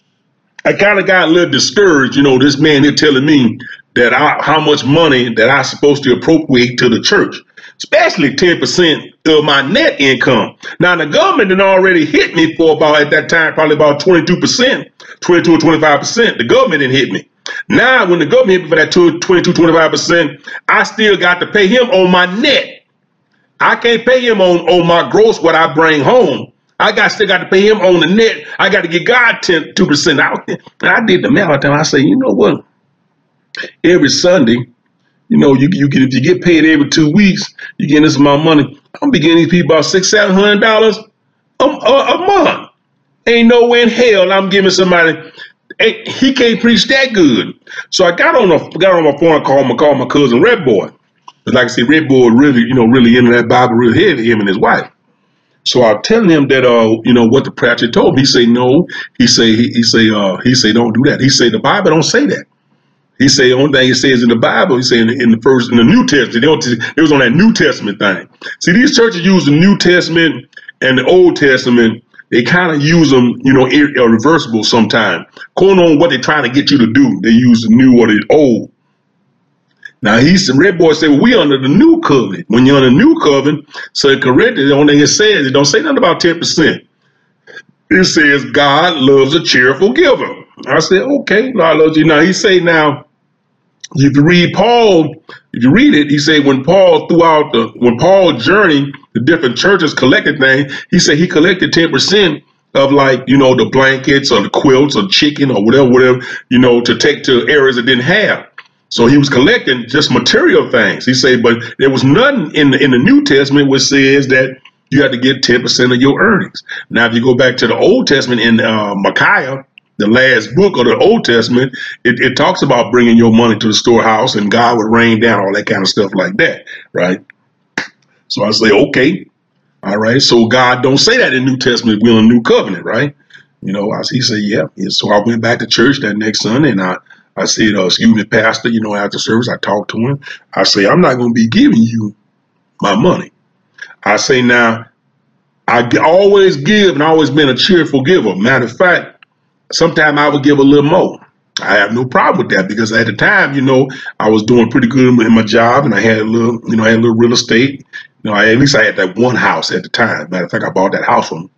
I kind of got a little discouraged. You know, this man here telling me that I, how much money that I supposed to appropriate to the church, especially 10% of my net income. Now the government had already hit me for about at that time, probably about 22%, 22 or 25%. The government didn't hit me. Now when the government hit me for that 22, 25%, I still got to pay him on my net. I can't pay him on, on my gross what I bring home. I got still got to pay him on the net. I got to get God 10, 2%. I, I did the math. I say, you know what? Every Sunday. You know, you you get if you get paid every two weeks, you get this amount of money. I'm beginning these people about six, seven hundred dollars a, a, month. Ain't no way in hell I'm giving somebody. he can't preach that good. So I got on a got on my phone, called my called my cousin Red Boy. But like I said, Red Boy really, you know, really into that Bible real heavy, him and his wife. So I telling him that uh, you know, what the preacher told me. He say no. He say he, he say uh he say don't do that. He say the Bible don't say that. He say the only thing he says in the Bible, he say in the, in the first in the New Testament, it was on that New Testament thing. See, these churches use the New Testament and the Old Testament. They kind of use them, you know, ir- reversible sometimes. According on what they're trying to get you to do, they use the new or the old. Now he's the red boy said, well, we under the new covenant. When you're under the new covenant, so Corinthians, the only thing it says, it don't say nothing about 10%. It says God loves a cheerful giver. I said, okay, Lord loves you. Now he say now, if you read Paul, if you read it, he said when Paul throughout the when Paul journeyed the different churches collected things, he said he collected 10% of like, you know, the blankets or the quilts or chicken or whatever, whatever, you know, to take to areas that didn't have. So he was collecting just material things. He said, but there was nothing in the in the New Testament which says that you had to get 10% of your earnings. Now, if you go back to the Old Testament in uh, Micaiah, the last book of the Old Testament, it, it talks about bringing your money to the storehouse and God would rain down all that kind of stuff like that, right? So I say, okay, all right. So God don't say that in New Testament. We're in a new covenant, right? You know, I, he said, yeah. So I went back to church that next Sunday and I, I said, uh, excuse me, pastor, you know, after service, I talked to him. I say, I'm not going to be giving you my money. I say, now, I always give and always been a cheerful giver. Matter of fact, sometimes I would give a little more. I have no problem with that because at the time, you know, I was doing pretty good in my job and I had a little, you know, I had a little real estate. You know, I, at least I had that one house at the time. Matter of fact, I bought that house from,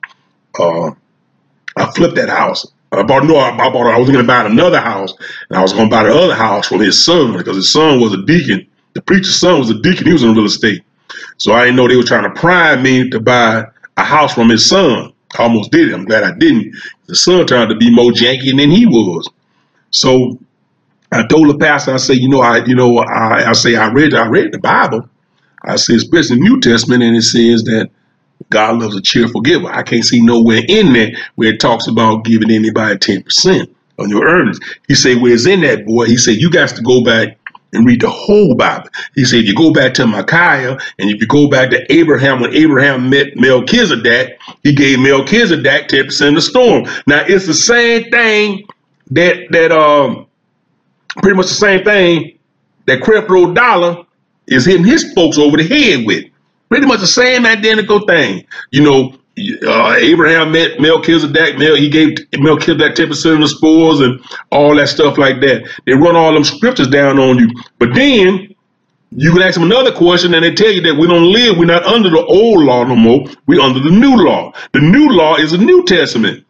uh, I flipped that house. I bought no, I bought. I was going to buy another house, and I was going to buy the other house from his son because his son was a deacon. The preacher's son was a deacon. He was in real estate, so I didn't know they were trying to prime me to buy a house from his son. I almost did it. I'm glad I didn't. The son turned to be more janky than he was. So I told the pastor, I said, you know, I, you know, I, I say I read, I read the Bible. I say, especially the New Testament, and it says that God loves a cheerful giver. I can't see nowhere in there where it talks about giving anybody 10% on your earnings. He said, where's in that, boy? He said, you got to go back and read the whole Bible. He said, you go back to Micaiah, and if you go back to Abraham, when Abraham met Melchizedek, he gave Melchizedek 10% of the storm. Now, it's the same thing that, that um, pretty much the same thing that Creflo Dollar is hitting his folks over the head with. Pretty much the same identical thing. You know, uh, Abraham met Melchizedek. Mel, he gave Melchizedek 10% of the spoils and all that stuff like that. They run all them scriptures down on you. But then you can ask them another question and they tell you that we don't live, we're not under the old law no more. We're under the new law. The new law is the New Testament.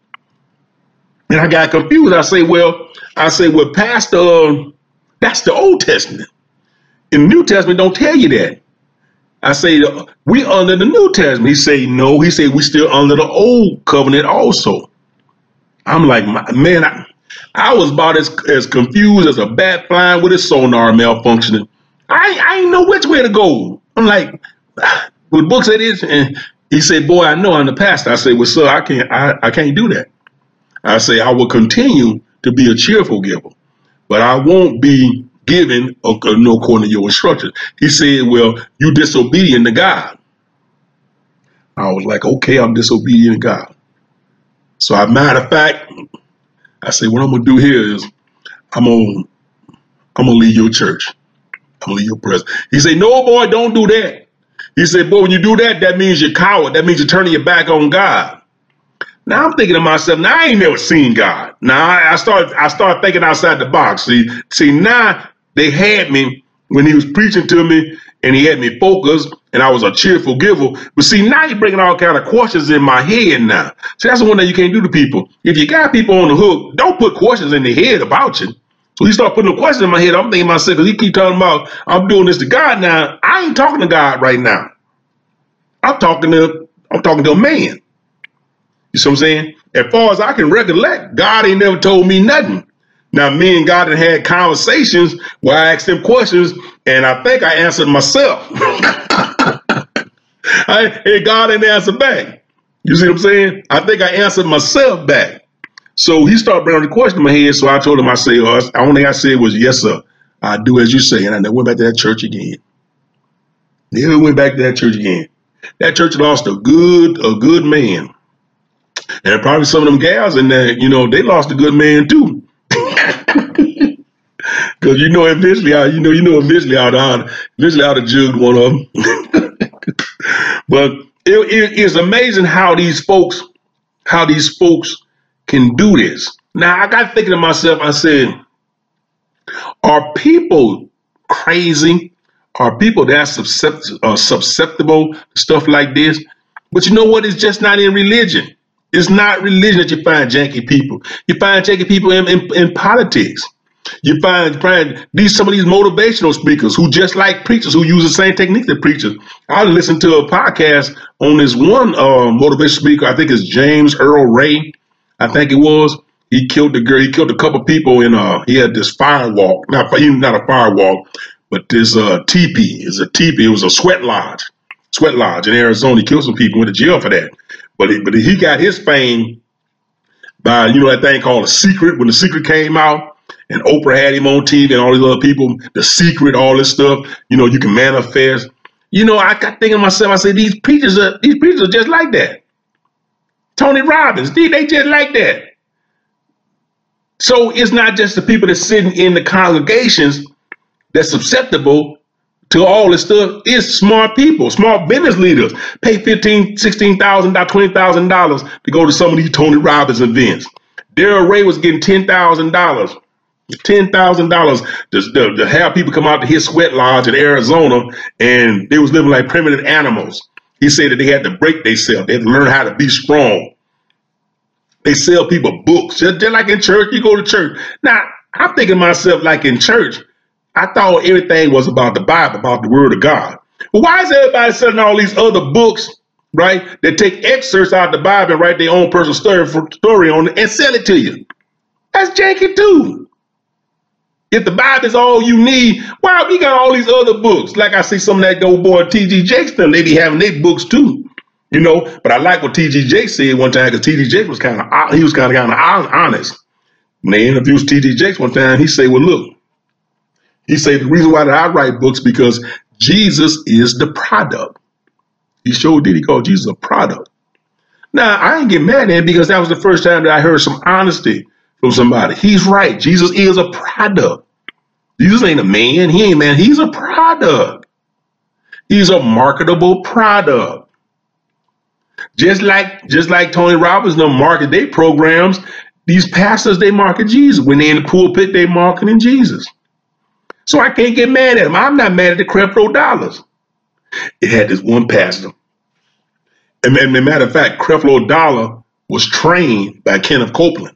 And I got confused. I say, well, I say, well, Pastor, that's the Old Testament. In the New Testament, don't tell you that. I say, we under the New Testament. He say, no. He say, we still under the old covenant also. I'm like, man, I, I was about as, as confused as a bat flying with a sonar malfunctioning. I, I ain't know which way to go. I'm like, [sighs] with books it is, and he said, boy, I know I'm the pastor. I said, well, sir, I can't, I, I can't do that. I say, I will continue to be a cheerful giver, but I won't be given no according to your instructions. He said, well, you disobedient to God. I was like, okay, I'm disobedient to God. So a matter of fact, I said, what I'm gonna do here is I'm gonna I'm gonna leave your church. I'm gonna leave your presence. He said, no boy, don't do that. He said, boy, when you do that, that means you're coward. That means you're turning your back on God. Now I'm thinking to myself, now I ain't never seen God. Now I, I start I start thinking outside the box. See, see now they had me when he was preaching to me and he had me focused and I was a cheerful giver. But see, now you're bringing all kind of questions in my head now. See, that's the one that you can't do to people. If you got people on the hook, don't put questions in their head about you. So he start putting the question in my head. I'm thinking myself, because he keep talking about, I'm doing this to God now. I ain't talking to God right now. I'm talking to, I'm talking to a man. You see what I'm saying? As far as I can recollect, God ain't never told me nothing. Now, me and God had had conversations where I asked him questions, and I think I answered myself. [coughs] I, and God didn't answer back. You see what I'm saying? I think I answered myself back. So he started bringing the question in my head. So I told him, I say, oh, uh, the only thing I said was, yes, sir. I do as you say. And I went back to that church again. Never went back to that church again. That church lost a good, a good man. And probably some of them gals in there, you know, they lost a good man too. Cause you know eventually I you know you know eventually I'd I'd eventually I'd have jugged one of them. [laughs] but it, it is amazing how these folks how these folks can do this. Now I got thinking to myself, I said, are people crazy? Are people that susceptible, uh, susceptible to stuff like this? But you know what? It's just not in religion. It's not religion that you find janky people. You find janky people in, in, in politics. You find, find these some of these motivational speakers who just like preachers who use the same technique that preachers. I listened to a podcast on this one uh, motivational speaker. I think it's James Earl Ray. I think it was. He killed the girl. He killed a couple people in. Uh, he had this firewalk, not not a firewalk, but this uh teepee. It's a teepee. It was a sweat lodge, sweat lodge in Arizona. He killed some people. Went to jail for that. But he, but he got his fame by you know that thing called The Secret when The Secret came out and Oprah had him on TV and all these other people. The Secret, all this stuff. You know, you can manifest. You know, I got thinking myself. I said these preachers are these preachers are just like that. Tony Robbins, they, they just like that. So it's not just the people that's sitting in the congregations that's susceptible to all this stuff. is smart people, smart business leaders pay fifteen, sixteen thousand, twenty thousand dollars $16,000, $20,000 to go to some of these Tony Robbins events. Darrel Ray was getting ten thousand dollars ten thousand dollars to have people come out to his sweat lodge in Arizona, and they was living like primitive animals. He said that they had to break themselves. They had to learn how to be strong. They sell people books, just like in church. You go to church. Now, I'm thinking myself like in church. I thought everything was about the Bible, about the Word of God. But why is everybody selling all these other books, right? That take excerpts out of the Bible and write their own personal story, story on it and sell it to you. That's janky too. If the Bible is all you need, why we got all these other books? Like I see some of that old boy T.D. Jakes, them, they be having their books too. You know, but I like what T.D. Jakes said one time because T.D. Jakes was kind of he was kind of kind of honest. When they interviewed T.D. Jakes one time, he said, "Well, look," he said, "The reason why that I write books because Jesus is the product." He showed did he called Jesus a product. Now I ain't get mad at him because that was the first time that I heard some honesty from somebody. He's right. Jesus is a product. Jesus ain't a man. He ain't man. He's a product. He's a marketable product. Just like just like Tony Robbins don't market their programs, these pastors they market Jesus. When they in the pulpit, they marketing Jesus. So I can't get mad at him. I'm not mad at the Creflo Dollars. It had this one pastor. And, and, and matter of fact, Creflo Dollar was trained by Kenneth Copeland.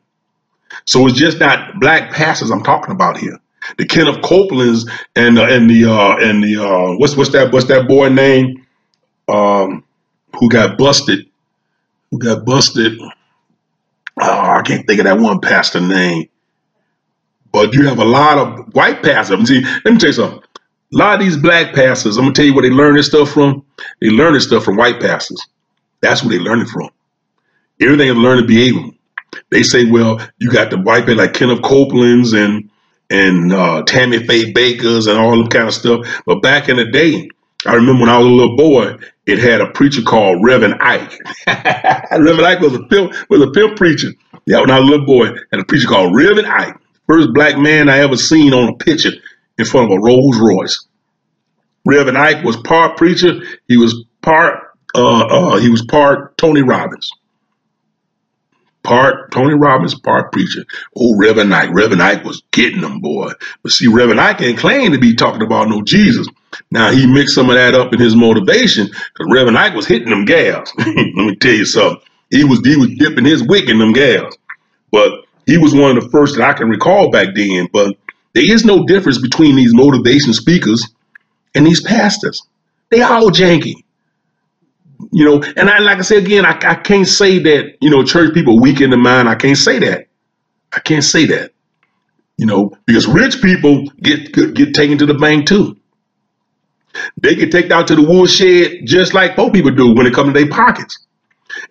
So it's just not black pastors I'm talking about here. The Kenneth Copelands and uh, and the uh, and the uh, what's what's that what's that boy name um, who got busted who got busted. Oh, I can't think of that one pastor name. But you have a lot of white pastors. See, let me tell you something. A lot of these black pastors, I'm gonna tell you where they learn this stuff from. They learn this stuff from white pastors. That's where they learn it from. Everything is learned behavior they say, well, you got the white men like Kenneth Copeland's and and uh, Tammy Faye Bakers and all that kind of stuff. But back in the day, I remember when I was a little boy, it had a preacher called Reverend Ike. [laughs] Reverend Ike was a pimp, was a pimp preacher. Yeah, when I was a little boy, and a preacher called Reverend Ike, first black man I ever seen on a picture in front of a Rolls Royce. Reverend Ike was part preacher. He was part uh, uh, he was part Tony Robbins part Tony Robbins, part preacher. Oh, Reverend Ike. Reverend Ike was getting them, boy. But see, Reverend Ike ain't claim to be talking about no Jesus. Now, he mixed some of that up in his motivation because Reverend Ike was hitting them gals. [laughs] Let me tell you something. He was, he was dipping his wick in them gals. But he was one of the first that I can recall back then. But there is no difference between these motivation speakers and these pastors. They all janky you know, and I like I said again, I, I can't say that, you know, church people weak in the mind. I can't say that. I can't say that. You know, because rich people get get, get taken to the bank too. They get taken out to the woodshed just like poor people do when it comes to their pockets.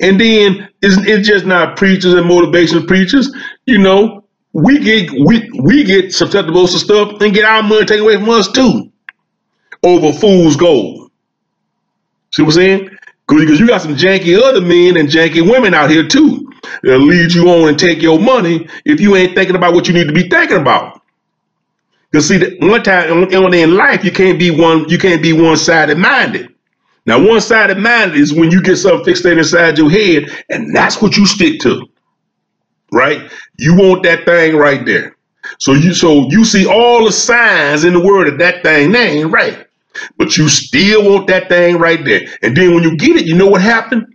And then it's, it's just not preachers and motivational preachers. You know, we get we we get susceptible to stuff and get our money taken away from us too over fool's gold. See what I'm saying? Because you got some janky other men and janky women out here too. They'll lead you on and take your money if you ain't thinking about what you need to be thinking about. Because see, one time in life, you can't be one, you can't be one-sided minded. Now, one-sided minded is when you get something fixed inside your head, and that's what you stick to. Right? You want that thing right there. So you so you see all the signs in the world of that thing, that ain't right. But you still want that thing right there. And then when you get it, you know what happened?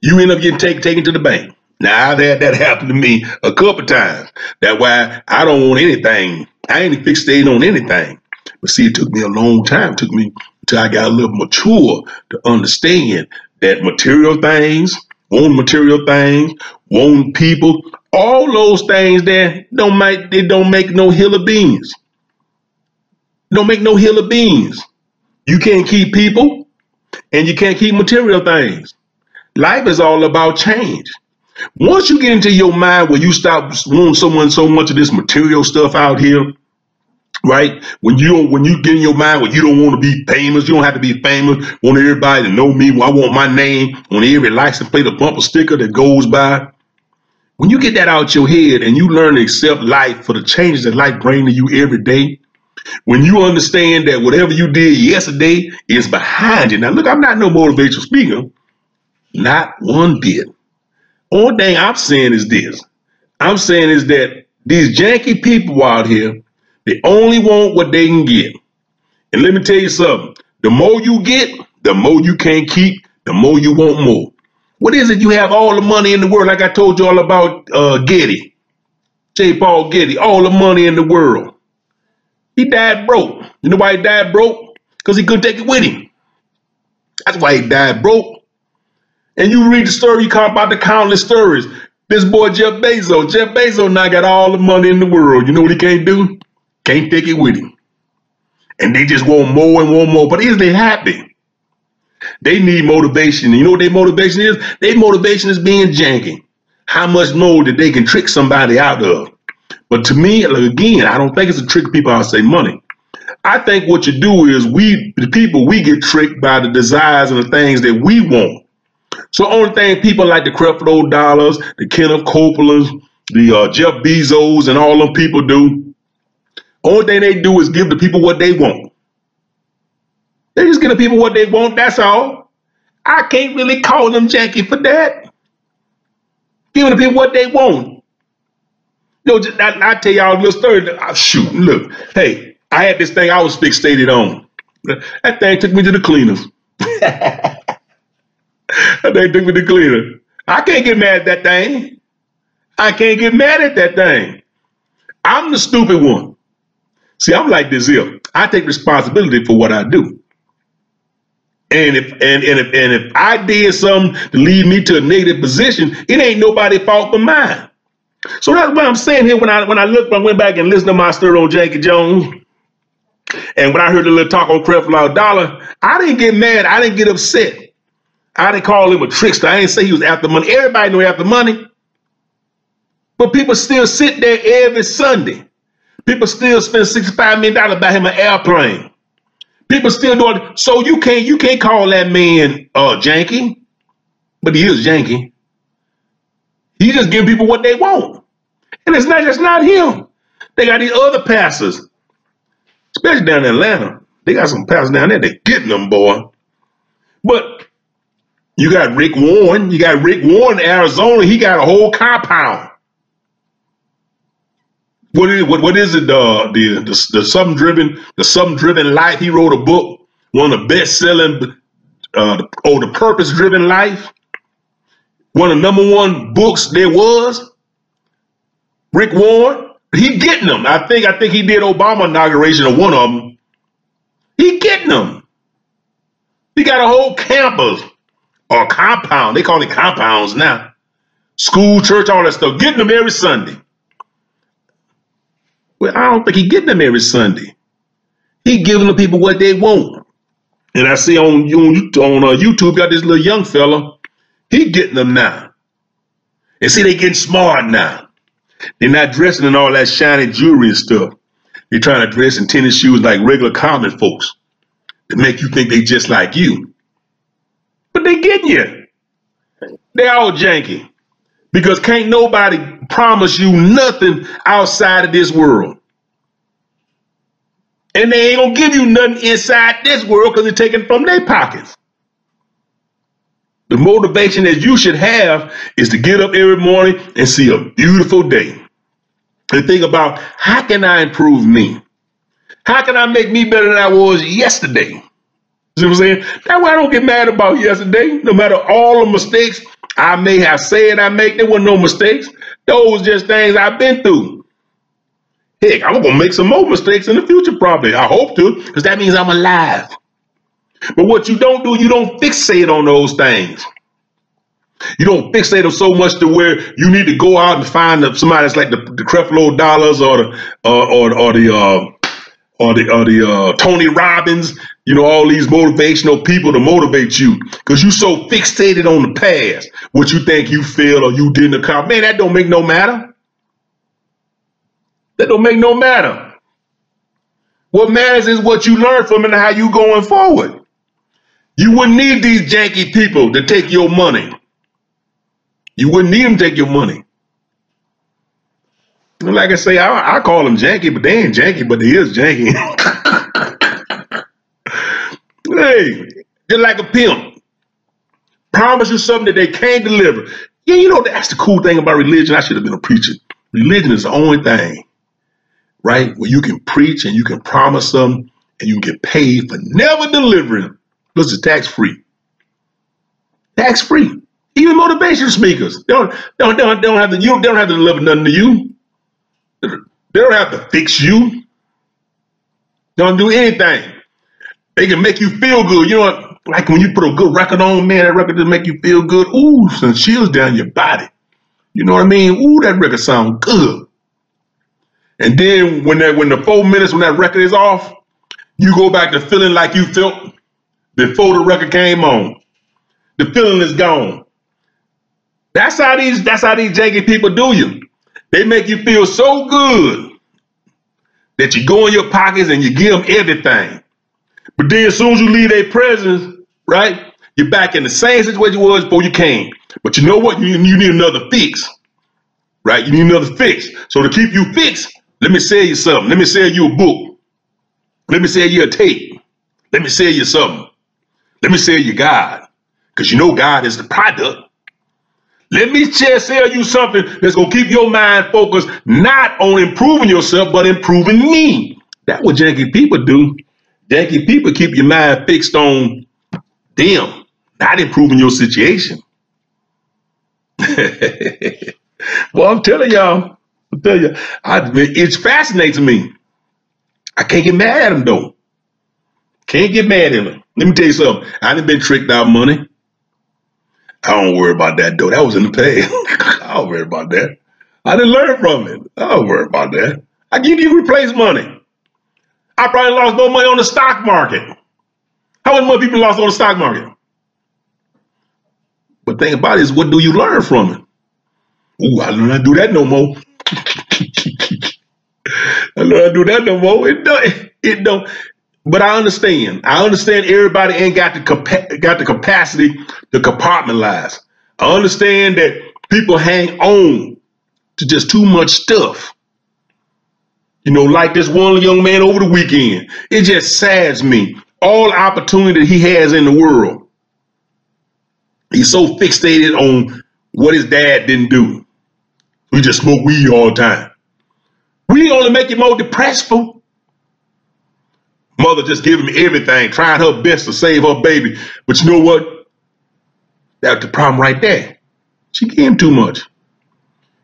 You end up getting taken taken to the bank. Now I've had that happen to me a couple times. That's why I don't want anything. I ain't fixated on anything. But see, it took me a long time. It took me until I got a little mature to understand that material things, want material things, want people, all those things there don't make they don't make no hill of beans. Don't make no hill of beans. You can't keep people and you can't keep material things. Life is all about change. Once you get into your mind where you stop wanting someone so much of this material stuff out here, right? When you when you get in your mind when you don't want to be famous, you don't have to be famous. Want everybody to know me. I want my name on every license plate, a bumper sticker that goes by. When you get that out your head and you learn to accept life for the changes that life brings to you every day, when you understand that whatever you did yesterday is behind you. Now, look, I'm not no motivational speaker, not one bit. Only thing I'm saying is this: I'm saying is that these janky people out here, they only want what they can get. And let me tell you something: the more you get, the more you can't keep, the more you want more. What is it? You have all the money in the world, like I told you all about uh, Getty, J. Paul Getty, all the money in the world. He died broke. You know why he died broke? Because he couldn't take it with him. That's why he died broke. And you read the story, you come about the countless stories. This boy Jeff Bezos, Jeff Bezos now got all the money in the world. You know what he can't do? Can't take it with him. And they just want more and want more. But is they happy? They need motivation. You know what their motivation is? Their motivation is being janky. How much more that they can trick somebody out of. But to me, like, again, I don't think it's a trick people out say money. I think what you do is we, the people, we get tricked by the desires and the things that we want. So only thing people like the Creflo Dollars, the Kenneth Copelands, the uh, Jeff Bezos, and all them people do, only thing they do is give the people what they want. They just give the people what they want. That's all. I can't really call them janky for that. Giving the people what they want. Know, just, I, I tell y'all a little story. I, shoot, look, hey, I had this thing I was fixated on. That thing took me to the cleaners. [laughs] that thing took me to the cleaner. I can't get mad at that thing. I can't get mad at that thing. I'm the stupid one. See, I'm like this here. I take responsibility for what I do. And if and, and if and if I did something to lead me to a negative position, it ain't nobody's fault but mine. So that's what I'm saying here. When I when I looked, I went back and listened to my story on Jackie Jones, and when I heard the little talk on Creflo Dollar, I didn't get mad. I didn't get upset. I didn't call him a trickster. I didn't say he was after money. Everybody knew after money. But people still sit there every Sunday. People still spend $65 million buy him an airplane. People still doing so you can't you can't call that man uh janky, but he is janky. He just giving people what they want. And it's not just not him. They got these other pastors, especially down in Atlanta. They got some pastors down there, they getting them, boy. But you got Rick Warren, you got Rick Warren in Arizona, he got a whole compound. What is what what is it? Uh, the the the something driven the something driven life. He wrote a book, one of the best selling, uh, oh the purpose driven life. One of the number one books there was. Rick Warren, he getting them. I think I think he did Obama inauguration of one of them. He getting them. He got a whole campus or compound. They call it compounds now. School, church, all that stuff. Getting them every Sunday. I don't think he getting them every Sunday. He giving the people what they want. And I see on on, on uh, YouTube, got this little young fella. He getting them now. And see, they getting smart now. They're not dressing in all that shiny jewelry and stuff. They're trying to dress in tennis shoes like regular common folks to make you think they just like you. But they getting you. They all janky. Because can't nobody promise you nothing outside of this world. And they ain't gonna give you nothing inside this world because they're taken from their pockets. The motivation that you should have is to get up every morning and see a beautiful day. And think about how can I improve me? How can I make me better than I was yesterday? You See what I'm saying? That's why I don't get mad about yesterday. No matter all the mistakes I may have said I make, there were no mistakes. Those just things I've been through. Heck, I'm gonna make some more mistakes in the future, probably. I hope to, because that means I'm alive. But what you don't do, you don't fixate on those things. You don't fixate them so much to where you need to go out and find somebody that's like the, the Creflo Dollars or the uh, or or the uh, or the or the uh, Tony Robbins you know, all these motivational people to motivate you because you're so fixated on the past, what you think you feel or you didn't accomplish. Man, that don't make no matter. That don't make no matter. What matters is what you learn from it and how you going forward. You wouldn't need these janky people to take your money. You wouldn't need them to take your money. Like I say, I, I call them janky, but they ain't janky, but they is janky. [laughs] hey, they're like a pimp. Promise you something that they can't deliver. Yeah, you know, that's the cool thing about religion. I should have been a preacher. Religion is the only thing, right, where you can preach and you can promise them and you can get paid for never delivering. Plus, it's tax free. Tax free. Even motivation speakers. They don't, they don't, they don't, they don't have to, you, they don't have to deliver nothing to you. They don't have to fix you. They don't do anything. They can make you feel good. You know what? Like when you put a good record on, man, that record just make you feel good. Ooh, some chills down your body. You know what I mean? Ooh, that record sound good. And then when that when the four minutes when that record is off, you go back to feeling like you felt before the record came on. The feeling is gone. That's how these that's how these janky people do you. They make you feel so good that you go in your pockets and you give them everything. But then as soon as you leave their presence, right, you're back in the same situation you was before you came. But you know what? You, you need another fix, right? You need another fix. So to keep you fixed, let me sell you something. Let me sell you a book. Let me sell you a tape. Let me sell you something. Let me sell you God. Because you know God is the product. Let me just tell you something that's going to keep your mind focused not on improving yourself, but improving me. That's what janky people do. Janky people keep your mind fixed on them, not improving your situation. [laughs] well, I'm telling y'all, I'm telling you, I, it fascinates me. I can't get mad at him though. Can't get mad at him. Let me tell you something. I done been tricked out money. I don't worry about that though. That was in the past. [laughs] I don't worry about that. I didn't learn from it. I don't worry about that. I give you replace money. I probably lost more money on the stock market. How much more people lost on the stock market? But thing about it is, what do you learn from it? Ooh, I don't do that no more. I not do that no more. It don't. It don't. But I understand. I understand everybody ain't got the capa- got the capacity to compartmentalize. I understand that people hang on to just too much stuff. You know, like this one young man over the weekend. It just sads me. All opportunity that he has in the world. He's so fixated on what his dad didn't do. We just smoke weed all the time. We only make you more depressed. Mother just giving me everything, trying her best to save her baby. But you know what? That's the problem right there. She gave him too much.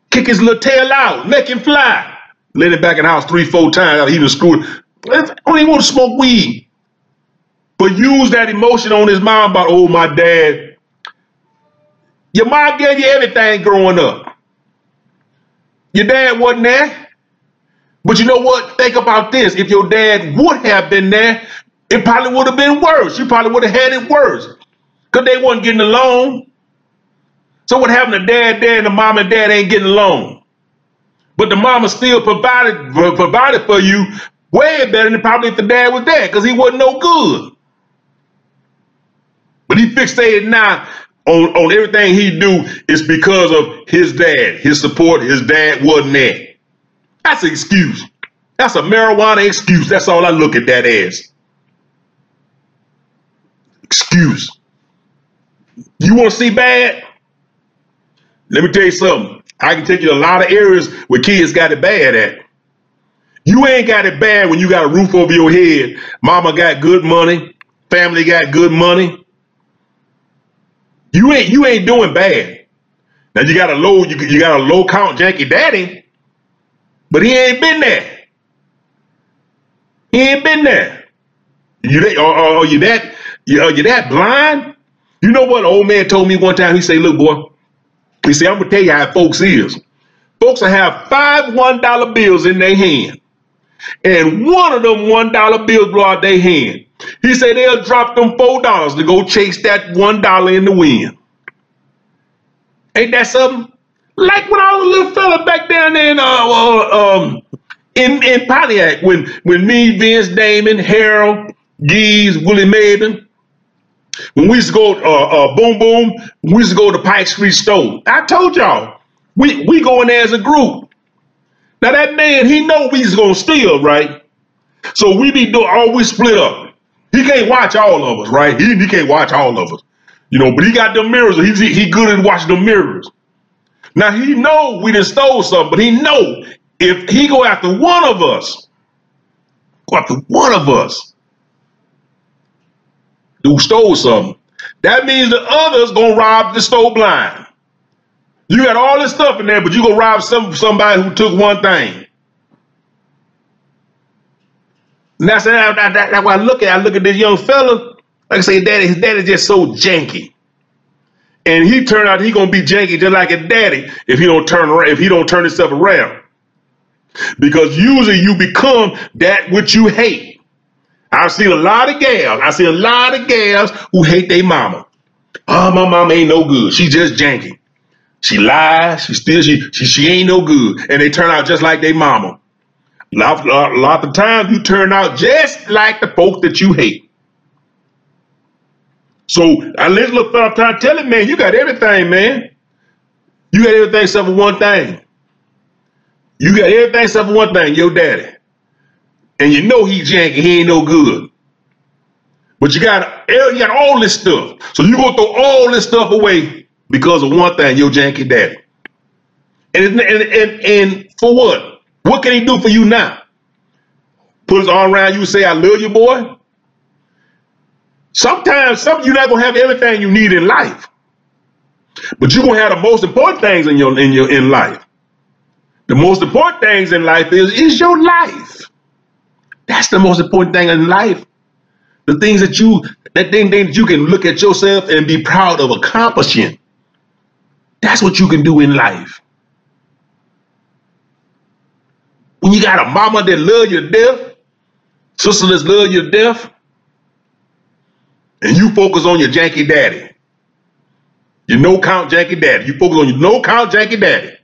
Kick his little tail out, make him fly. Let him back in the house three, four times. He was screwed. I don't even want to smoke weed. But use that emotion on his mind about, oh, my dad. Your mom gave you everything growing up. Your dad wasn't there. But you know what? Think about this. If your dad would have been there, it probably would have been worse. You probably would have had it worse. Because they wasn't getting along. So what happened to dad there and the mom and dad ain't getting along? But the mama still provided provided for you way better than probably if the dad was there because he wasn't no good. But he fixated now on, on everything he do is because of his dad, his support, his dad wasn't there. That's an excuse. That's a marijuana excuse. That's all I look at that as. Excuse. You want to see bad? Let me tell you something. I can take you to a lot of areas where kids got it bad at. You ain't got it bad when you got a roof over your head. Mama got good money. Family got good money. You ain't you ain't doing bad. Now you got a low you, you got a low count Jackie daddy, but he ain't been there. He ain't been there. You that or, or you that you, are you that blind? You know what An old man told me one time? He said, "Look, boy," he said, "I'm gonna tell you how folks is. Folks will have five one dollar bills in their hand, and one of them one dollar bills blow out their hand. He said they'll drop them four dollars to go chase that one dollar in the wind. Ain't that something? Like when I was a little fella back down in uh, uh, um, in, in Pontiac when when me, Vince Damon, Harold, Geese, Willie Maven, when we used to go uh, uh, Boom Boom, we used to go to Pike Street Store. I told y'all, we we go in there as a group. Now that man, he know we's gonna steal, right? So we be doing always split up. He can't watch all of us, right? He, he can't watch all of us. You know, but he got the mirrors. He's he good at watching the mirrors. Now he know we done stole something, but he know if he go after one of us, go after one of us who stole something, that means the others gonna rob the stole blind. You got all this stuff in there, but you gonna rob some somebody who took one thing. And that's, that, that, that's why I look at I look at this young fella. Like I say, daddy, his daddy's just so janky. And he turned out he gonna be janky just like his daddy if he don't turn around, if he don't turn himself around. Because usually you become that which you hate. I've seen a lot of gals, I see a lot of gals who hate their mama. Oh, my mama ain't no good. She just janky. She lies, she still she she, she ain't no good. And they turn out just like their mama. A lot, lot, of times you turn out just like the folks that you hate. So I let look fella trying to tell him, man, you got everything, man. You got everything except for one thing. You got everything except for one thing, your daddy. And you know he janky, he ain't no good. But you got you got all this stuff. So you gonna throw all this stuff away because of one thing, your janky daddy. And, and, and, and for what? What can he do for you now? Put his arm around you and say, I love you, boy? Sometimes some, you're not gonna have everything you need in life, but you're gonna have the most important things in your in your in life. The most important things in life is is your life. That's the most important thing in life. The things that you that thing, thing that you can look at yourself and be proud of accomplishing. That's what you can do in life. When you got a mama that love you to death, sister that love you to death, and you focus on your janky daddy. Your no count janky daddy. You focus on your no count janky daddy.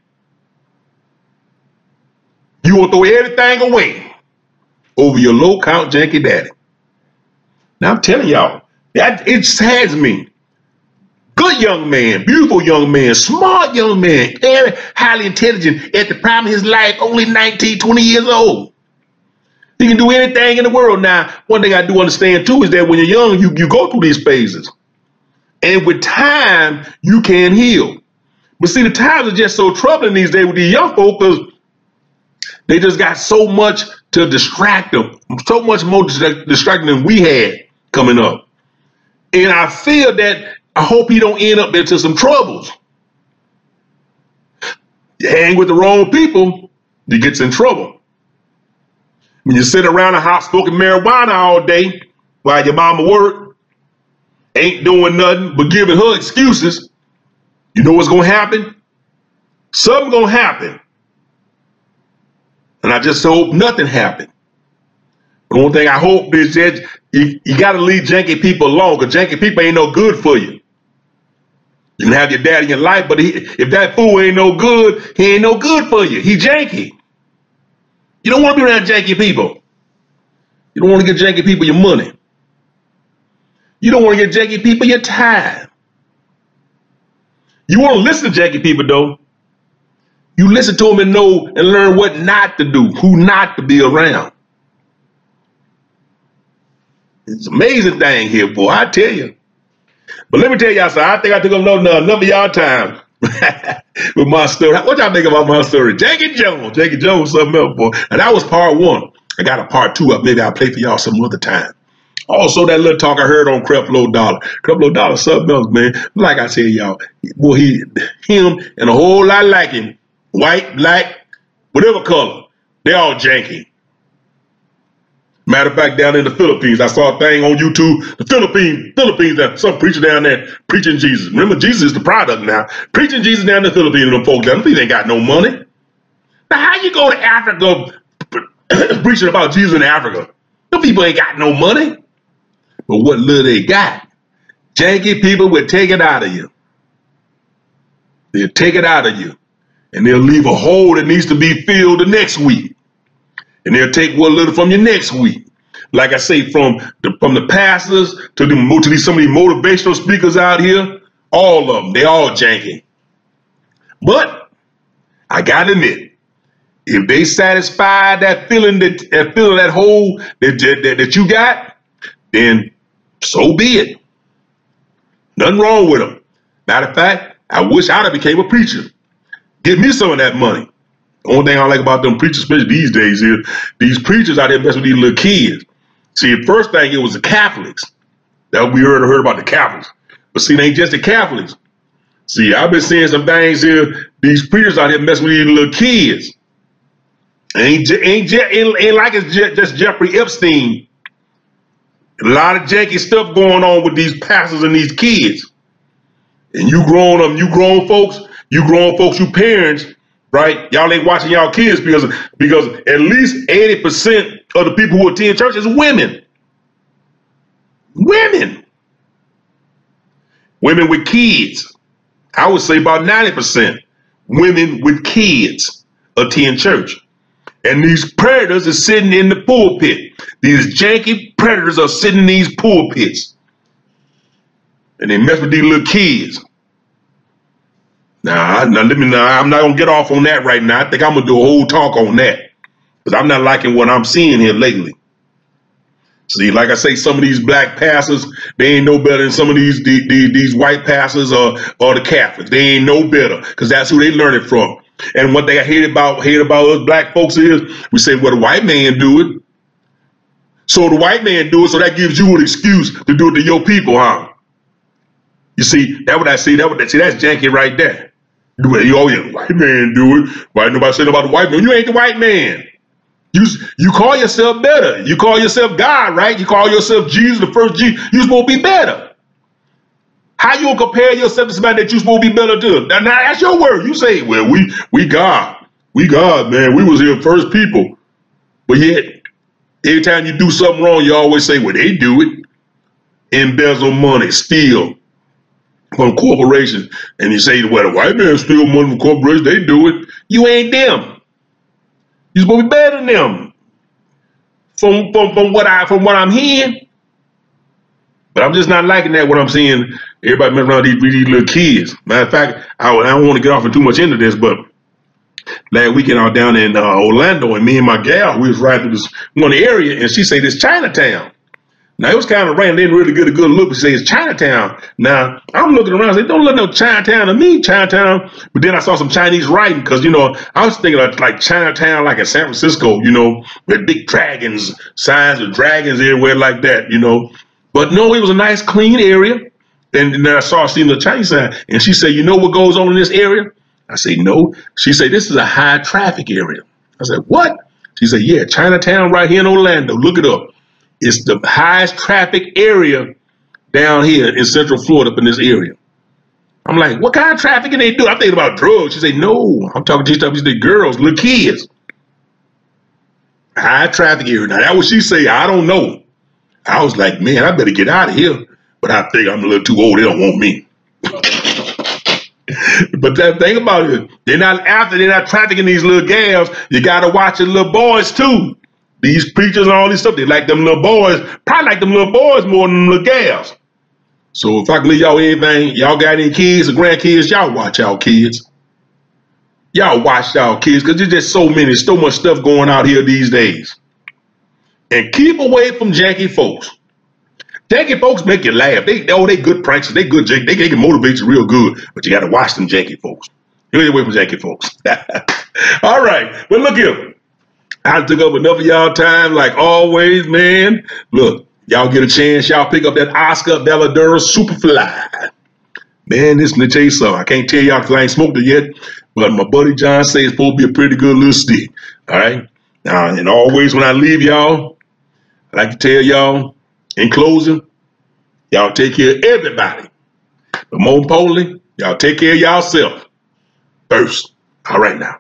You will throw everything away over your low count janky daddy. Now I'm telling y'all, that it saddens me. Good young man, beautiful young man, smart young man, very highly intelligent at the prime of his life, only 19, 20 years old. He can do anything in the world. Now, one thing I do understand too is that when you're young, you, you go through these phases. And with time, you can heal. But see, the times are just so troubling these days with these young folks because they just got so much to distract them, so much more distracting than we had coming up. And I feel that I hope he don't end up into some troubles. You hang with the wrong people, you gets in trouble. When you sit around the hot smoking marijuana all day while your mama work, ain't doing nothing but giving her excuses, you know what's gonna happen? Something gonna happen. And I just hope nothing happened. The only thing I hope is that you, you gotta leave janky people alone, because janky people ain't no good for you. You can have your dad in your life, but he, if that fool ain't no good, he ain't no good for you. He janky. You don't want to be around janky people. You don't want to give janky people your money. You don't want to give janky people your time. You want to listen to janky people though. You listen to them and know and learn what not to do, who not to be around. It's amazing thing here, boy. I tell you. But let me tell y'all something. I think I took a little enough of y'all time. [laughs] with my story. What y'all think about my story? Jackie Jones. Jackie Jones, something else, boy. And that was part one. I got a part two up. Maybe I'll play for y'all some other time. Also, that little talk I heard on Creflo Dollar. Creflo Dollar, something else, man. Like I said, y'all, boy, he, him, and a whole lot like him, white, black, whatever color, they all janky. Matter of fact, down in the Philippines, I saw a thing on YouTube. The Philippines, Philippines, that some preacher down there preaching Jesus. Remember, Jesus is the product now. Preaching Jesus down in the Philippines, them folks down there, ain't got no money. Now, how you go to Africa [coughs] preaching about Jesus in Africa? The people ain't got no money. But what little they got, janky people will take it out of you. They'll take it out of you. And they'll leave a hole that needs to be filled the next week. And they'll take one little from you next week. Like I say, from the from the pastors to the to these some of these motivational speakers out here, all of them, they all janky. But I gotta admit, if they satisfy that feeling that, that feeling that hole that, that that you got, then so be it. Nothing wrong with them. Matter of fact, I wish I'd have became a preacher. Give me some of that money. Only thing I like about them preachers, especially these days, is these preachers out there messing with these little kids. See, the first thing it was the Catholics. That we heard heard about the Catholics. But see, they ain't just the Catholics. See, I've been seeing some things here. These preachers out here messing with these little kids. Ain't ain't ain't, ain't like it's just Jeffrey Epstein. A lot of janky stuff going on with these pastors and these kids. And you grown up, you grown folks, you grown folks, you parents, right? Y'all ain't watching y'all kids because because at least 80% of the people who attend church is women. Women. Women with kids. I would say about 90% women with kids attend church. And these predators are sitting in the pulpit. These janky predators are sitting in these pulpits. And they mess with these little kids. Now, now let me. Now, I'm not gonna get off on that right now. I think I'm gonna do a whole talk on that because I'm not liking what I'm seeing here lately. See, like I say, some of these black pastors, they ain't no better than some of these these, these white pastors or or the Catholics. They ain't no better because that's who they learn it from. And what they hate about hate about us black folks is we say, well, the white man do it. So the white man do it, so that gives you an excuse to do it to your people, huh? You see, that what I see, that what I see, that's janky right there. Oh yeah, white man do it. Why nobody saying about the white man? You ain't the white man. You you call yourself better. You call yourself God, right? You call yourself Jesus, the first Jesus. You supposed to be better. How you gonna compare yourself to somebody that you supposed to be better to? Now, now that's your word. You say, well, we we God. We God, man. We was here first people. But yet, every time you do something wrong, you always say, well, they do it. Embezzle money, steal, from corporations and you say, well, the white man steal money from corporations, they do it. You ain't them. You supposed to be better than them. From, from, from what I from what I'm hearing. But I'm just not liking that what I'm seeing. Everybody messing around these, these little kids. Matter of fact, I, I don't want to get off too much into this, but last weekend I was down in uh, Orlando and me and my gal, we was riding through this one area and she said this Chinatown. Now it was kind of raining. Didn't really get a good look. But say it's Chinatown. Now I'm looking around. Say, don't look no Chinatown to me, Chinatown. But then I saw some Chinese writing because you know I was thinking of like Chinatown, like in San Francisco, you know, with big dragons, signs of dragons everywhere like that, you know. But no, it was a nice, clean area. And then I saw seeing the Chinese sign, and she said, "You know what goes on in this area?" I say, "No." She said, "This is a high traffic area." I said, "What?" She said, "Yeah, Chinatown right here in Orlando. Look it up." It's the highest traffic area down here in Central Florida up in this area. I'm like, what kind of traffic can they do? I'm thinking about drugs. She said, no, I'm talking to the girls, little kids. High traffic area. Now that what she say, I don't know. I was like, man, I better get out of here. But I think I'm a little too old. They don't want me. [laughs] but that thing about it, they're not after, they're not trafficking these little gals. You gotta watch the little boys too. These preachers and all this stuff, they like them little boys, probably like them little boys more than little gals. So if I can leave y'all anything, y'all got any kids or grandkids, y'all watch y'all kids. Y'all watch y'all kids, because there's just so many, so much stuff going out here these days. And keep away from janky folks. Janky folks make you laugh. They oh, they good pranksters. They good. They, they can motivate you real good, but you got to watch them janky folks. Get away from janky folks. [laughs] All right. But look here. I took up enough of y'all time, like always, man. Look, y'all get a chance, y'all pick up that Oscar Valladares Superfly. Man, this to tell you something. I can't tell y'all because I ain't smoked it yet, but my buddy John says it's supposed to be a pretty good little stick. All right. Now, and always when I leave y'all, I like to tell y'all in closing, y'all take care of everybody. But more importantly, y'all take care of yourself first. All right now.